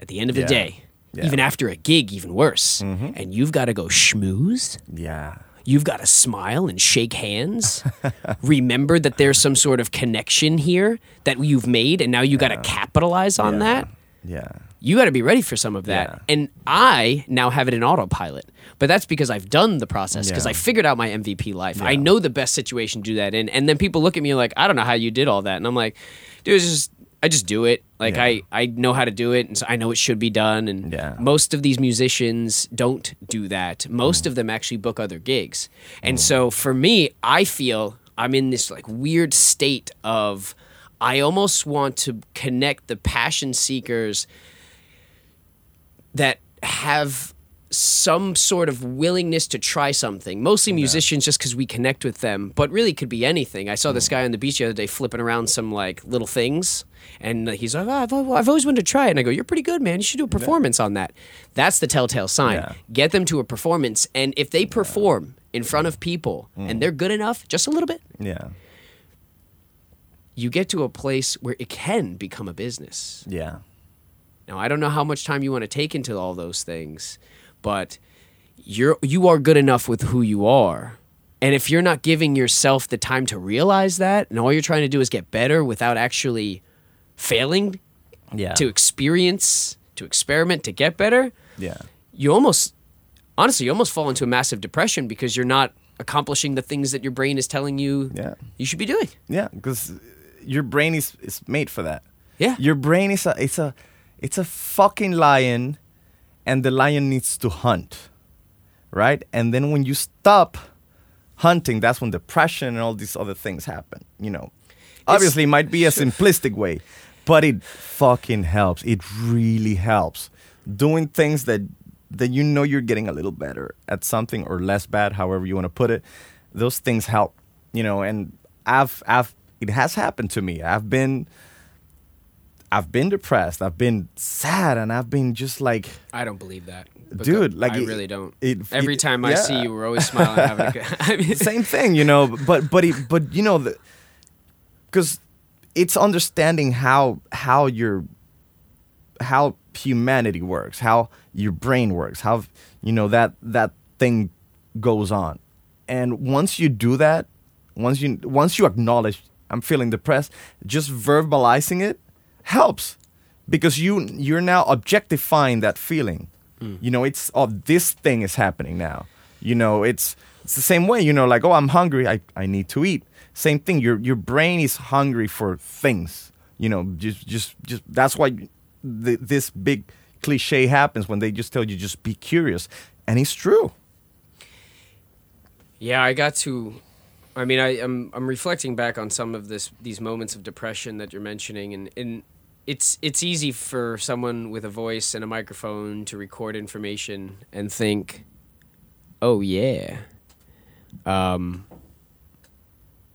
at the end of the Yeah. day, Yeah. Mm-hmm. even after a gig, even worse, and you've got to go schmooze. Yeah. You've got to smile and shake hands. <laughs> Remember that there's some sort of connection here that you've made, and now you got to capitalize on that Yeah. you got to be ready for some of that. Yeah. And I now have it in autopilot, but that's because I've done the process because Yeah. I figured out my MVP life. I know the best situation to do that in. And then people look at me like, I don't know how you did all that. And I'm like, dude, it's just, I just do it. Like Yeah. I, I know how to do it. And so I know it should be done. And Yeah. most of these musicians don't do that. Most mm. of them actually book other gigs. And mm. so for me, I feel I'm in this like weird state of, I almost want to connect the passion seekers that have some sort of willingness to try something. Mostly musicians, just because we connect with them, but really could be anything. I saw this hmm. guy on the beach the other day flipping around some like little things, and uh, he's like, oh, I've, I've always wanted to try it. And I go, You're pretty good, man. You should do a performance on that. That's the telltale sign. Yeah. Get them to a performance, and if they perform in front of people and hmm. they're good enough, just a little bit, Yeah. You get to a place where it can become a business. Yeah. Now I don't know how much time you want to take into all those things, but you're you are good enough with who you are. And if you're not giving yourself the time to realize that and all you're trying to do is get better without actually failing Yeah. to experience, to experiment, to get better, Yeah. you almost honestly you almost fall into a massive depression because you're not accomplishing the things that your brain is telling you Yeah. you should be doing. Yeah. Because your brain is is made for that. Yeah. Your brain is a it's a it's a fucking lion, and the lion needs to hunt, right? And then when you stop hunting, that's when depression and all these other things happen. You know, obviously, it might be a simplistic way, but it fucking helps. It really helps doing things that that you know you're getting a little better at something or less bad, however you want to put it. Those things help, you know. And I've I've it has happened to me. I've been I've been depressed. I've been sad, and I've been just like, I don't believe that, Dude, like, I it- really don't. it- Every it- time I see you, we're always smiling, <laughs> having a good. I mean, same thing, you know. But but it, but you know, because it's understanding how how your how humanity works, how your brain works, how you know that that thing goes on, and once you do that, once you once you acknowledge I'm feeling depressed, just verbalizing it helps because you you're now objectifying that feeling. Hmm. You know, it's oh this thing is happening now. You know, it's it's the same way. You know, like oh I'm hungry, I I need to eat. Same thing. Your your brain is hungry for things. You know, just just just that's why th- this big cliche happens when they just tell you just be curious, and it's true. Yeah, I got to. I mean, I, I'm I'm reflecting back on some of this these moments of depression that you're mentioning, and and it's it's easy for someone with a voice and a microphone to record information and think, oh yeah, um,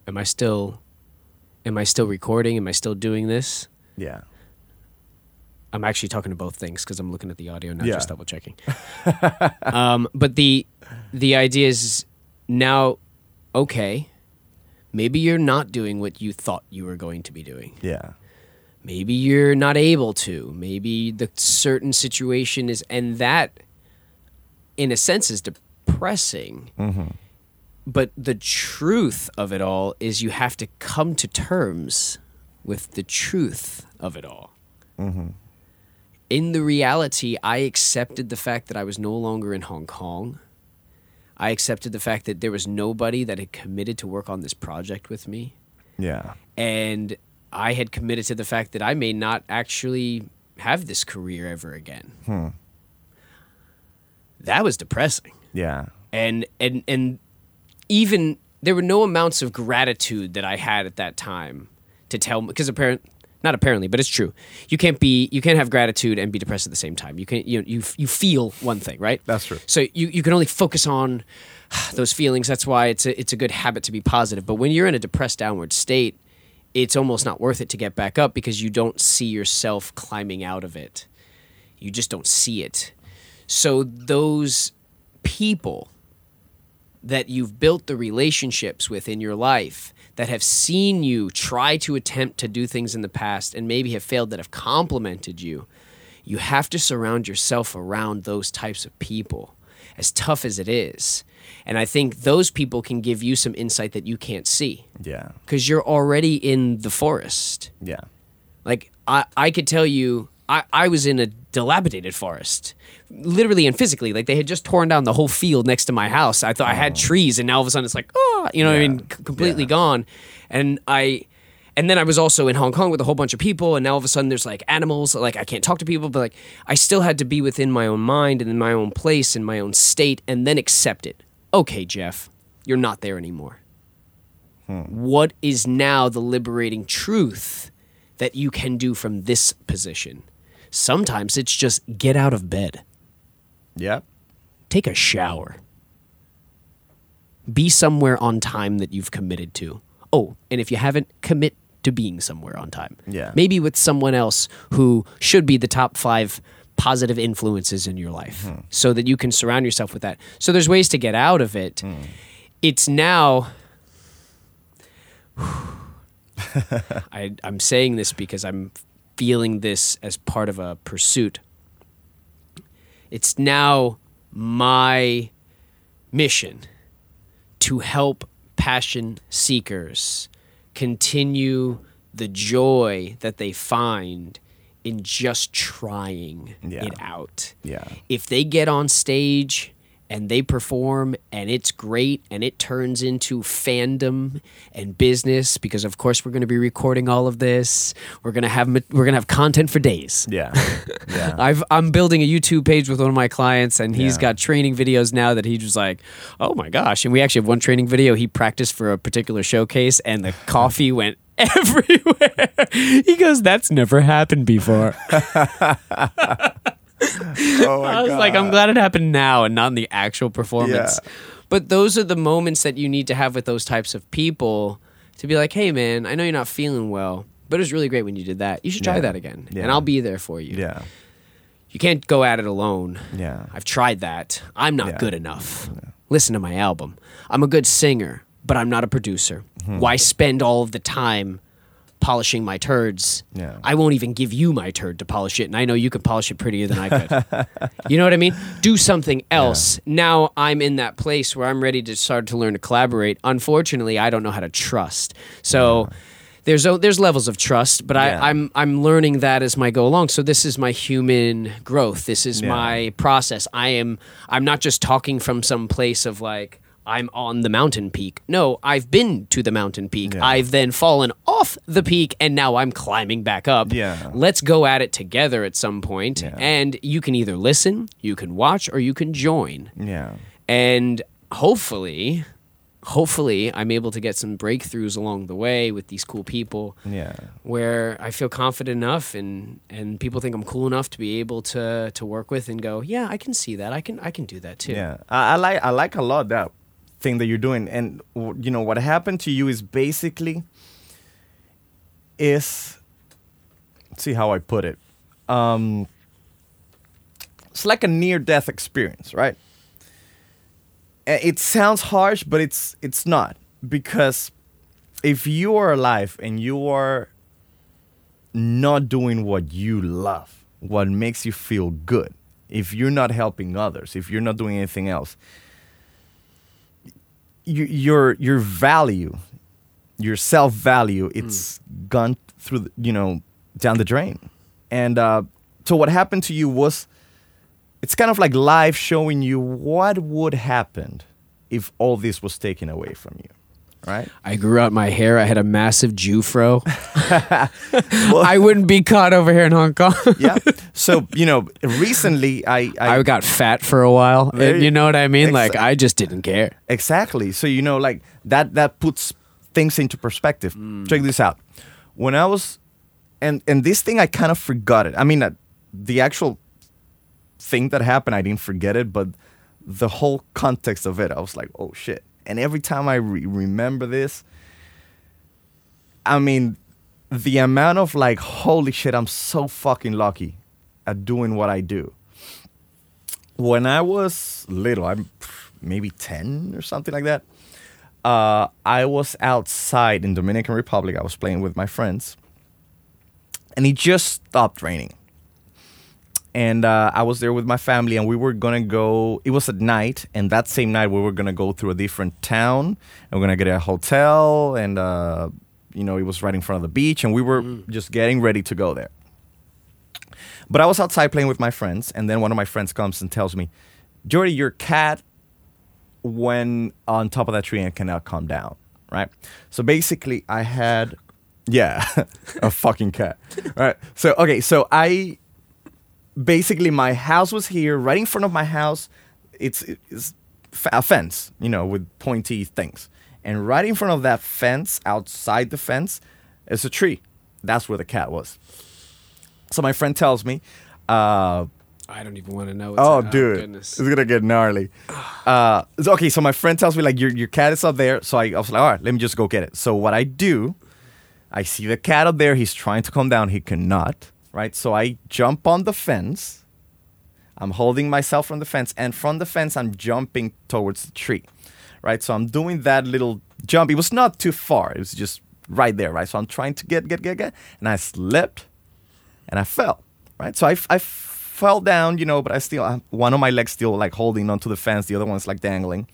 am I still, am I still recording? Am I still doing this? Yeah. I'm actually talking to both things because I'm looking at the audio, not Yeah. just double checking. <laughs> um, but the the idea is now, okay, maybe you're not doing what you thought you were going to be doing. Yeah. Maybe you're not able to. Maybe the certain situation is, and that, in a sense, is depressing. Mm-hmm. But the truth of it all is you have to come to terms with the truth of it all mm-hmm. in the reality, I accepted the fact that I was no longer in Hong Kong. I accepted the fact that there was nobody that had committed to work on this project with me. Yeah. And I had committed to the fact that I may not actually have this career ever again. Hmm. That was depressing Yeah. and and and even there were no amounts of gratitude that I had at that time to tell because apparent not apparently but it's true. You can't be you can't have gratitude and be depressed at the same time. You can you you you feel one thing right? That's true. so you you can only focus on <sighs> those feelings. That's why it's a it's a good habit to be positive. But when you're in a depressed downward state it's almost not worth it to get back up because you don't see yourself climbing out of it. You just don't see it. So those people that you've built the relationships with in your life that have seen you try to attempt to do things in the past and maybe have failed that have complimented you, you have to surround yourself around those types of people, as tough as it is. And I think those people can give you some insight that you can't see Yeah. because you're already in the forest. Yeah. Like I, I could tell you, I, I was in a dilapidated forest, literally and physically. Like they had just torn down the whole field next to my house. I thought I had oh. trees, and now all of a sudden it's like, oh, you know what I mean, C- completely Yeah. gone. And I, and then I was also in Hong Kong with a whole bunch of people, and now all of a sudden there's like animals. Like I can't talk to people, but like I still had to be within my own mind and in my own place, and my own state, and then accept it. Okay, Jeff, you're not there anymore. Hmm. What is now the liberating truth that you can do from this position? Sometimes it's just get out of bed, Yeah. take a shower, be somewhere on time that you've committed to. Oh, and if you haven't, commit to being somewhere on time. Yeah. Maybe with someone else who should be the top five positive influences in your life hmm. so that you can surround yourself with that. So there's ways to get out of it. Hmm. It's now. <laughs> I, I'm saying this because I'm feeling this as part of a pursuit. It's now my mission to help passion seekers continue the joy that they find in just trying Yeah. it out. Yeah. If they get on stage and they perform and it's great and it turns into fandom and business because of course we're going to be recording all of this. We're going to have we're going to have content for days. Yeah. <laughs> Yeah. I've I'm building a YouTube page with one of my clients, and he's Yeah. got training videos now that he was like, "Oh my gosh!" And we actually have one training video. He practiced for a particular showcase, and the <laughs> coffee went <laughs> everywhere. he goes, "That's never happened before." <laughs> oh I was like, "I'm glad it happened now and not in the actual performance." Yeah. But those are the moments that you need to have with those types of people to be like, "Hey, man, I know you're not feeling well." but it was really great when you did that. You should try Yeah. that again, Yeah. and I'll be there for you. Yeah. You can't go at it alone. Yeah. I've tried that. I'm not good enough. Listen to my album. I'm a good singer, but I'm not a producer. Hmm. Why spend all of the time polishing my turds? Yeah. I won't even give you my turd to polish it, and I know you can polish it prettier than I could. <laughs> you know what I mean? Do something else. Now I'm in that place where I'm ready to start to learn to collaborate. Unfortunately, I don't know how to trust. So. There's o- there's levels of trust, but Yeah. I, I'm I'm learning that as my go along. So this is my human growth. This is Yeah. my process. I am I'm not just talking from some place of like I'm on the mountain peak. No, I've been to the mountain peak. Yeah. I've then fallen off the peak and now I'm climbing back up. Yeah. Let's go at it together at some point. Yeah. And you can either listen, you can watch, or you can join. Yeah. And hopefully, hopefully I'm able to get some breakthroughs along the way with these cool people Yeah. where I feel confident enough and and people think I'm cool enough to be able to to work with and go, yeah, I can see that. I can I can do that too. Yeah, I, I like I like a lot that thing that you're doing, and you know what happened to you is basically is see how I put it. Um, it's like a near death experience, right? It sounds harsh, but it's it's not because if you are alive and you are not doing what you love, what makes you feel good, if you're not helping others, if you're not doing anything else, you, your your value, your self value, it's gone through, the, you know, down the drain. And uh, so what happened to you was, it's kind of like life showing you what would happen if all this was taken away from you, right? I grew out my hair. I had a massive Jewfro. <laughs> <laughs> I wouldn't be caught over here in Hong Kong. <laughs> yeah. So you know, recently I I got fat for a while. And you know what I mean? exa- Like I just didn't care. Exactly. So you know, like that that puts things into perspective. Check this out. When I was, and and this thing I kind of forgot it. I mean, uh, the actual thing that happened, I didn't forget it, but the whole context of it, I was like, oh shit. And every time I re- remember this, I mean, the amount of like, holy shit, I'm so fucking lucky at doing what I do. When I was little, I'm maybe 10 or something like that. Uh, I was outside in Dominican Republic. I was playing with my friends, and it just stopped raining. And uh, I was there with my family, and we were gonna go. It was at night, and that same night we were gonna go through a different town, and we're gonna get a hotel, and uh, you know it was right in front of the beach, and we were just getting ready to go there. But I was outside playing with my friends, and then one of my friends comes and tells me, "Jordie, your cat when on top of that tree and cannot come down." Right. So basically, I had, yeah, <laughs> a fucking cat. <laughs> Right. So okay, so I basically my house was here, right in front of my house. It's it's a fence, you know, with pointy things, and right in front of that fence, outside the fence, is a tree. That's where the cat was. So my friend tells me, uh, I don't even want to know. "Oh, What's dude, goodness. it's gonna get gnarly." Uh, okay, so my friend tells me like your your cat is up there. So I, I was like, "All right, let me just go get it." So what I do, I see the cat up there. He's trying to come down. He cannot. Right. So I jump on the fence. I'm holding myself from the fence, and from the fence, I'm jumping towards the tree. Right. So I'm doing that little jump. It was not too far. It was just right there. Right. So I'm trying to get, get, get, get, and I slipped, and I fell. Right. So I, I fell down, you know, but I still I- one of my legs still like holding onto the fence. The other one's like dangling.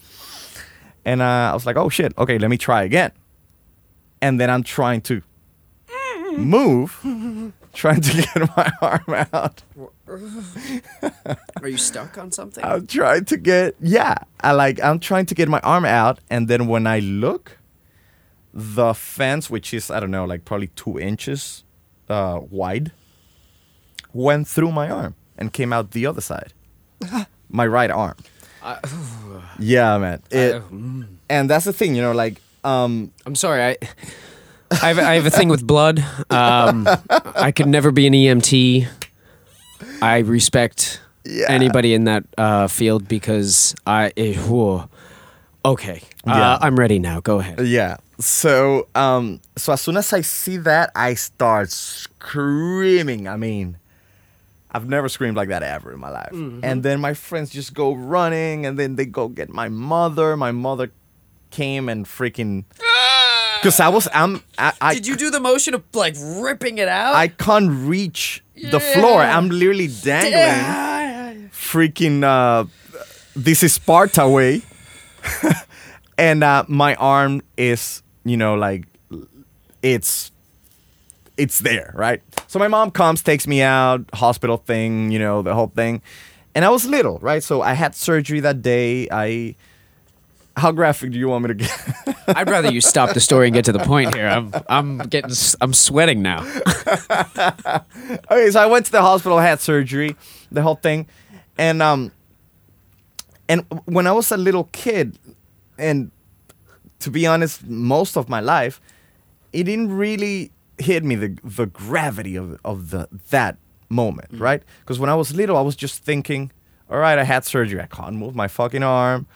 And uh, I was like, oh shit. Okay, let me try again. And then I'm trying to move, <laughs> trying to get <laughs> my arm out. Are you stuck on something? I'm trying to get yeah. I like I'm trying to get my arm out, and then when I look, the fence, which is I don't know, like probably two inches uh, wide, went through my arm and came out the other side, <laughs> my right arm. yeah, man. It, mm. and that's the thing, you know, like um, I'm sorry. I I have, I have a thing with blood. Um, I could never be an EMT. I respect Yeah. anybody in that uh, field because I. eh, whoa. Okay, uh, Yeah. I'm ready now. Go ahead. Yeah. so um so as soon as I see that, I start screaming. I mean, I've never screamed like that ever in my life. And then my friends just go running, and then they go get my mother. My mother came and freaking because I was I'm I, I Did you do the motion of like ripping it out? I can't reach the floor. I'm literally dangling freaking uh this is Sparta way. <laughs> and uh my arm is, you know, like it's it's there, right? So my mom comes, takes me out, hospital thing, you know, the whole thing. And I was little, right? So I had surgery that day. I how graphic do you want me to get? <laughs> I'd rather you stop the story and get to the point here. I'm I'm getting I'm sweating now. <laughs> okay, so I went to the hospital, had surgery, the whole thing, and um, and when I was a little kid, and to be honest, most of my life, it didn't really hit me the the gravity of of the that moment, right? Because when I was little, I was just thinking, all right, I had surgery, I can't move my fucking arm.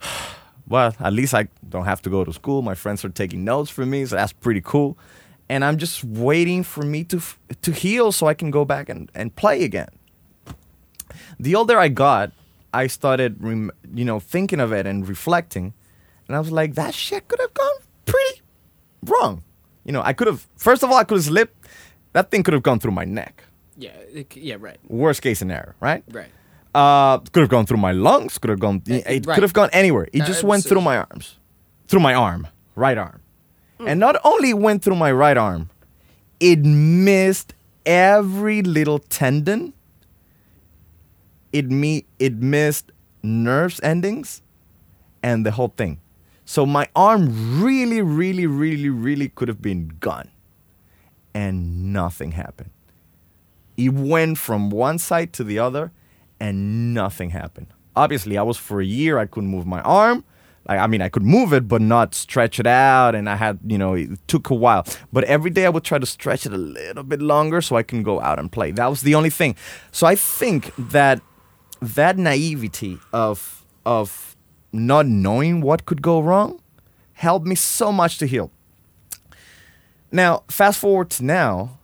<sighs> well, at least I don't have to go to school. My friends are taking notes for me, so that's pretty cool. And I'm just waiting for me to to heal so I can go back and, and play again. The older I got, I started, rem- you know, thinking of it and reflecting, and I was like, that shit could have gone pretty wrong. You know, I could have. First of all, I could have slipped. That thing could have gone through my neck. Yeah, it- yeah, right, Worst case scenario, right? right. Uh, could have gone through my lungs. Could have gone. It, right. could have gone anywhere. It just went through my arms, through my arm, right arm, and not only went through my right arm, it missed every little tendon. It me it missed nerves endings, and the whole thing. So my arm really, really, really, really could have been gone, and nothing happened. It went from one side to the other and nothing happened. Obviously, I was for a year, I couldn't move my arm. I mean, I could move it, but not stretch it out. And I had, you know, it took a while. But every day I would try to stretch it a little bit longer so I can go out and play. That was the only thing. So I think that that naivety of, of not knowing what could go wrong helped me so much to heal. Now, fast forward to now,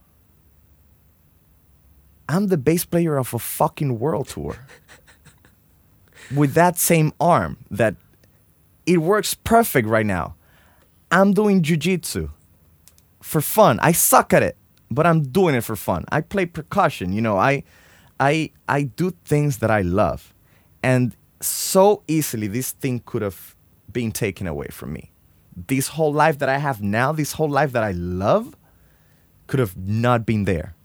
I'm the bass player of a fucking world tour with that same arm that it works perfect right now. I'm doing jujitsu for fun. I suck at it, but I'm doing it for fun. I play percussion, you know, I I I do things that I love. And so easily this thing could have been taken away from me. This whole life that I have now, this whole life that I love could have not been there.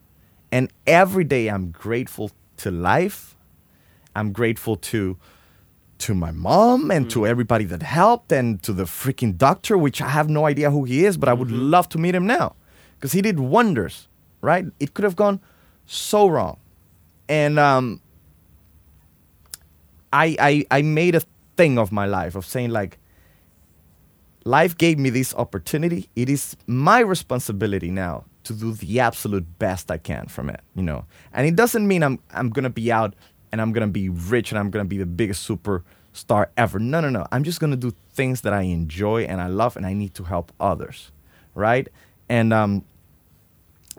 And every day I'm grateful to life. I'm grateful to to my mom and to everybody that helped and to the freaking doctor, which I have no idea who he is, but I would love to meet him now. Because he did wonders, right? It could have gone so wrong. And um I I I made a thing of my life of saying like life gave me this opportunity. It is my responsibility now to do the absolute best I can from it, you know. And it doesn't mean I'm I'm gonna be out and I'm gonna be rich and I'm gonna be the biggest superstar ever. No, no, no. I'm just gonna do things that I enjoy and I love, and I need to help others, right? And um,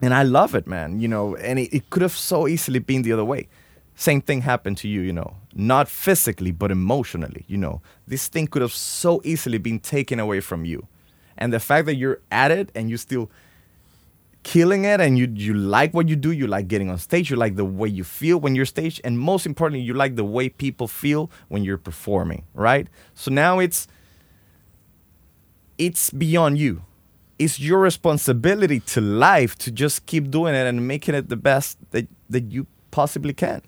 and I love it, man. You know, and it, it could have so easily been the other way. Same thing happened to you, you know, not physically, but emotionally. You know, this thing could have so easily been taken away from you. And the fact that you're at it and you still killing it and you you like what you do, you like getting on stage, you like the way you feel when you're stage, and most importantly, you like the way people feel when you're performing, right? So now it's it's beyond you. It's your responsibility to life to just keep doing it and making it the best that, that you possibly can.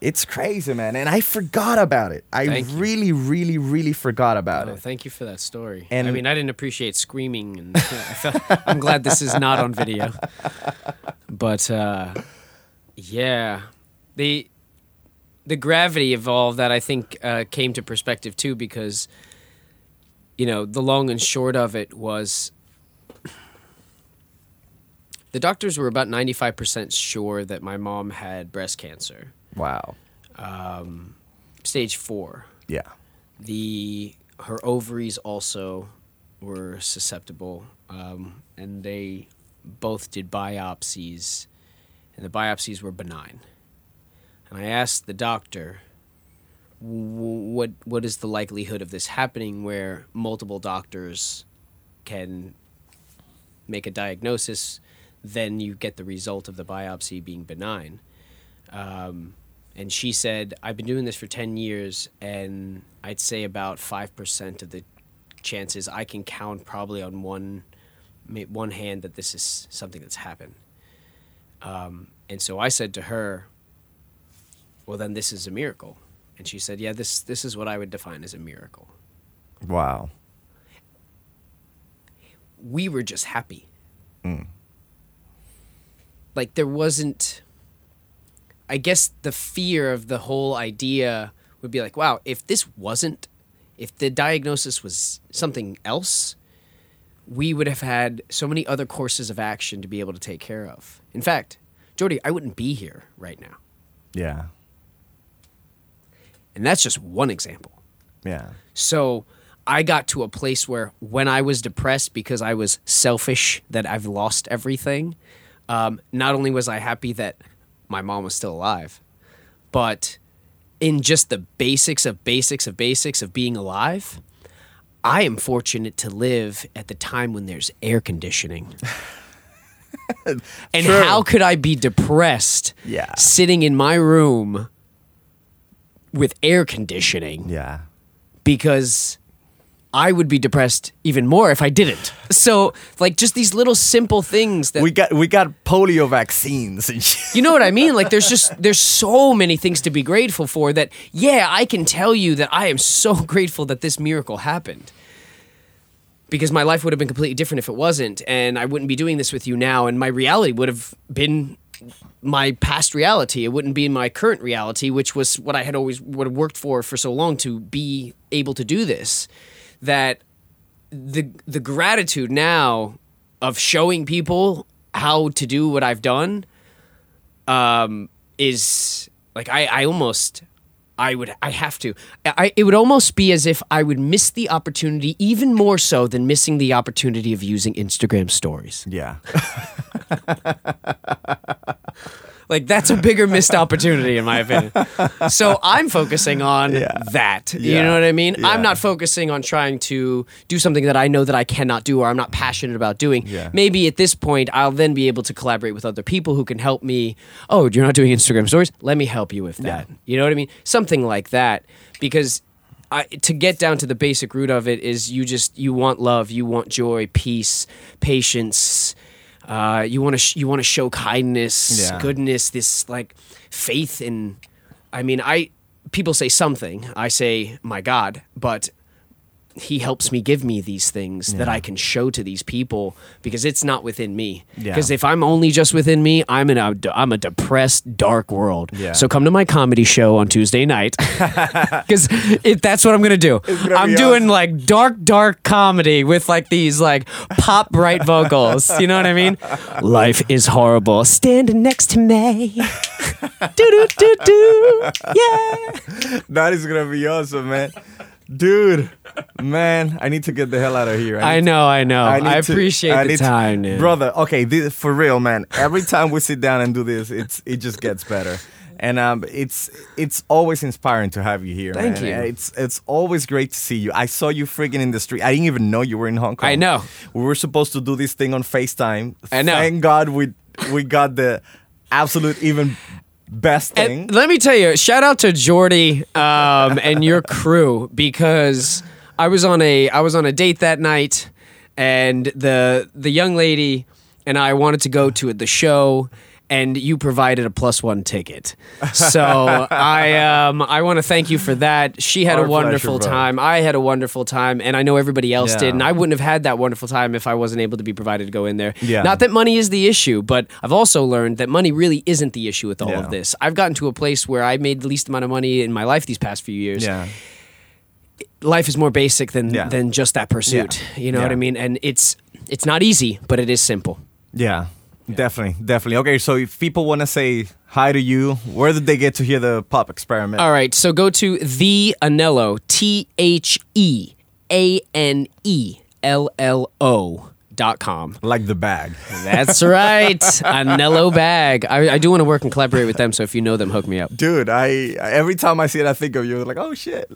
It's crazy, man. And I forgot about it. I Thank you. really, really, really forgot about Oh, it. thank you for that story. And- I mean, I didn't appreciate screaming, and I felt, I'm glad this is not on video. <laughs> But uh, yeah, the the gravity of all that, I think, uh, came to perspective too, because you know the long and short of it was the doctors were about 95 percent sure that my mom had breast cancer, Wow. stage four. Yeah. the her ovaries also were susceptible, um, and they both did biopsies, and the biopsies were benign. And I asked the doctor, "What what is the likelihood of this happening? Where multiple doctors can make a diagnosis, then you get the result of the biopsy being benign." Um, and she said, "I've been doing this for ten years, and I'd say about five percent of the chances I can count probably on one one hand that this is something that's happened." Um, and so I said to her, "Well, then this is a miracle." And she said, "Yeah, this this is what I would define as a miracle." Wow. we were just happy. Like there wasn't I guess the fear of the whole idea would be like, wow, if this wasn't if the diagnosis was something else, we would have had so many other courses of action to be able to take care of. In fact, Jordie, I wouldn't be here right now. Yeah. And that's just one example. Yeah. So I got to a place where when I was depressed because I was selfish that I've lost everything, um, not only was I happy that my mom was still alive, but in just the basics of basics of basics of being alive, I am fortunate to live at the time when there's air conditioning. <laughs> and True. how could I be depressed Yeah. sitting in my room with air conditioning? Yeah. because I would be depressed even more if I didn't. So, like, just these little simple things that We got we got polio vaccines you know what I mean? Like, there's just <laughs> there's so many things to be grateful for. That yeah, I can tell you that I am so <laughs> grateful that this miracle happened. Because my life would have been completely different if it wasn't, and I wouldn't be doing this with you now, and my reality would have been my past reality. It wouldn't be my current reality, which was what I had always would have worked for for so long to be able to do this. That the the gratitude now of showing people how to do what I've done um, is like I, I almost I would I have to I it would almost be as if I would miss the opportunity even more so than missing the opportunity of using Instagram stories. Yeah. <laughs> Like that's a bigger missed opportunity in my opinion. So I'm focusing on Yeah. that. You Yeah. know what I mean? Yeah. I'm not focusing on trying to do something that I know that I cannot do or I'm not passionate about doing. Maybe at this point I'll then be able to collaborate with other people who can help me. Oh, you're not doing Instagram stories? Let me help you with that. You know what I mean? Something like that because I, to get down to the basic root of it is you just you want love, you want joy, peace, patience. Uh, you want to sh- you want to show kindness, Yeah. goodness, this like faith in. I mean, I people say something. I say my God, but he helps me give me these things that I can show to these people because it's not within me. Yeah. Because if I'm only just within me, I'm in a I'm a depressed, dark world. Yeah. So come to my comedy show on Tuesday night <laughs> because that's what I'm gonna do. gonna I'm doing awesome. like dark, dark comedy with like these like pop bright vocals. You know what I mean? Life is horrible. Standing next to me. do do do do. Yeah. that is gonna be awesome, man. Dude, man, I need to get the hell out of here. I need know, I know. I, need to- appreciate I the need to- time, brother. Okay, this, for real, man. Every time we sit down and do this, it's it just gets better, and um, it's it's always inspiring to have you here. Thank man. you. It's it's always great to see you. I saw you freaking in the street. I didn't even know you were in Hong Kong. I know. We were supposed to do this thing on Facetime. I know. Thank God we we got the absolute even best thing. And let me tell you, shout out to Jordie um, and your crew because I was on a I was on a date that night, and the the young lady and I wanted to go to the show. And you provided a plus one ticket, so <laughs> I um, I want to thank you for that. She had Our a wonderful pleasure, time. I had a wonderful time, and I know everybody else Yeah. did. And I wouldn't have had that wonderful time if I wasn't able to be provided to go in there. Yeah. Not that money is the issue, but I've also learned that money really isn't the issue with all Yeah. of this. I've gotten to a place where I made the least amount of money in my life these past few years. yeah, Life is more basic than Yeah. than just that pursuit. Yeah. You know what I mean? And it's it's not easy, but it is simple. yeah, definitely, definitely. Okay, so if people want to say hi to you, where did they get to hear the pop experiment? All right, so go to the Anello, T H E A N E L L O dot com. Like the bag. That's <laughs> right, Anello bag. I, I do want to work and collaborate with them. So if you know them, hook me up. Dude, I every time I see it, I think of you. Like, oh shit.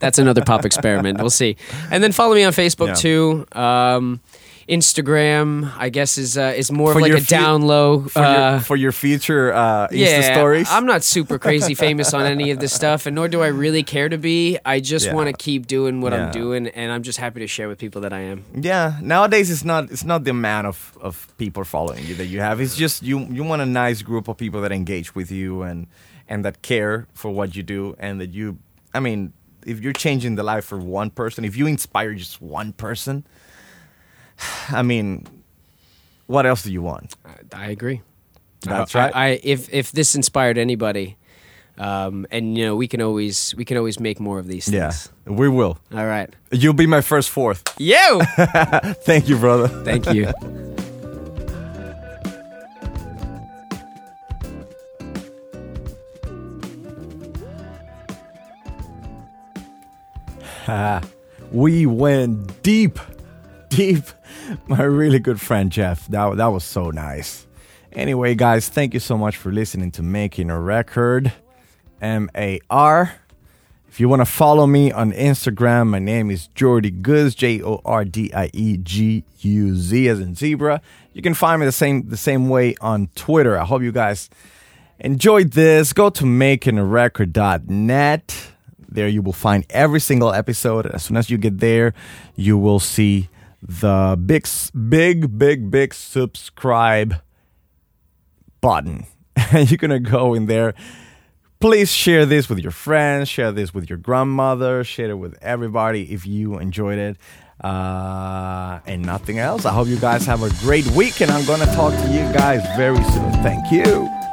That's another pop experiment. We'll see. And then follow me on Facebook Yeah. too. Um, Instagram, I guess, is uh, is more For of like a fu- down low. for, uh, your, for your future uh, Insta yeah, stories. I'm not super crazy <laughs> famous on any of this stuff, and nor do I really care to be. I just Yeah. want to keep doing what Yeah. I'm doing, and I'm just happy to share with people that I am. Yeah, nowadays it's not it's not the amount of, of people following you that you have. It's just you you want a nice group of people that engage with you and and that care for what you do and that you I mean, if you're changing the life for one person, if you inspire just one person, I mean, what else do you want? I, I agree. That's I- right. I, if if this inspired anybody, um, and you know, we can always we can always make more of these yeah, things. we will. All right. You'll be my first fourth. You. <laughs> Thank you, brother. Thank you. <laughs> we went deep, deep. <laughs> My really good friend Jeff. That that was so nice. Anyway, guys, thank you so much for listening to Making a Record. M A R. If you want to follow me on Instagram, my name is Jordie Guz, J O R D I E G U Z as in zebra. You can find me the same the same way on Twitter. I hope you guys enjoyed this. Go to makingarecord.net. There you will find every single episode. As soon as you get there, you will see the big, big, big, big subscribe button. <laughs> And you're gonna go in there. Please share this with your friends, share this with your grandmother, share it with everybody if you enjoyed it. Uh, and nothing else. I hope you guys have a great week, and I'm gonna talk to you guys very soon. Thank you.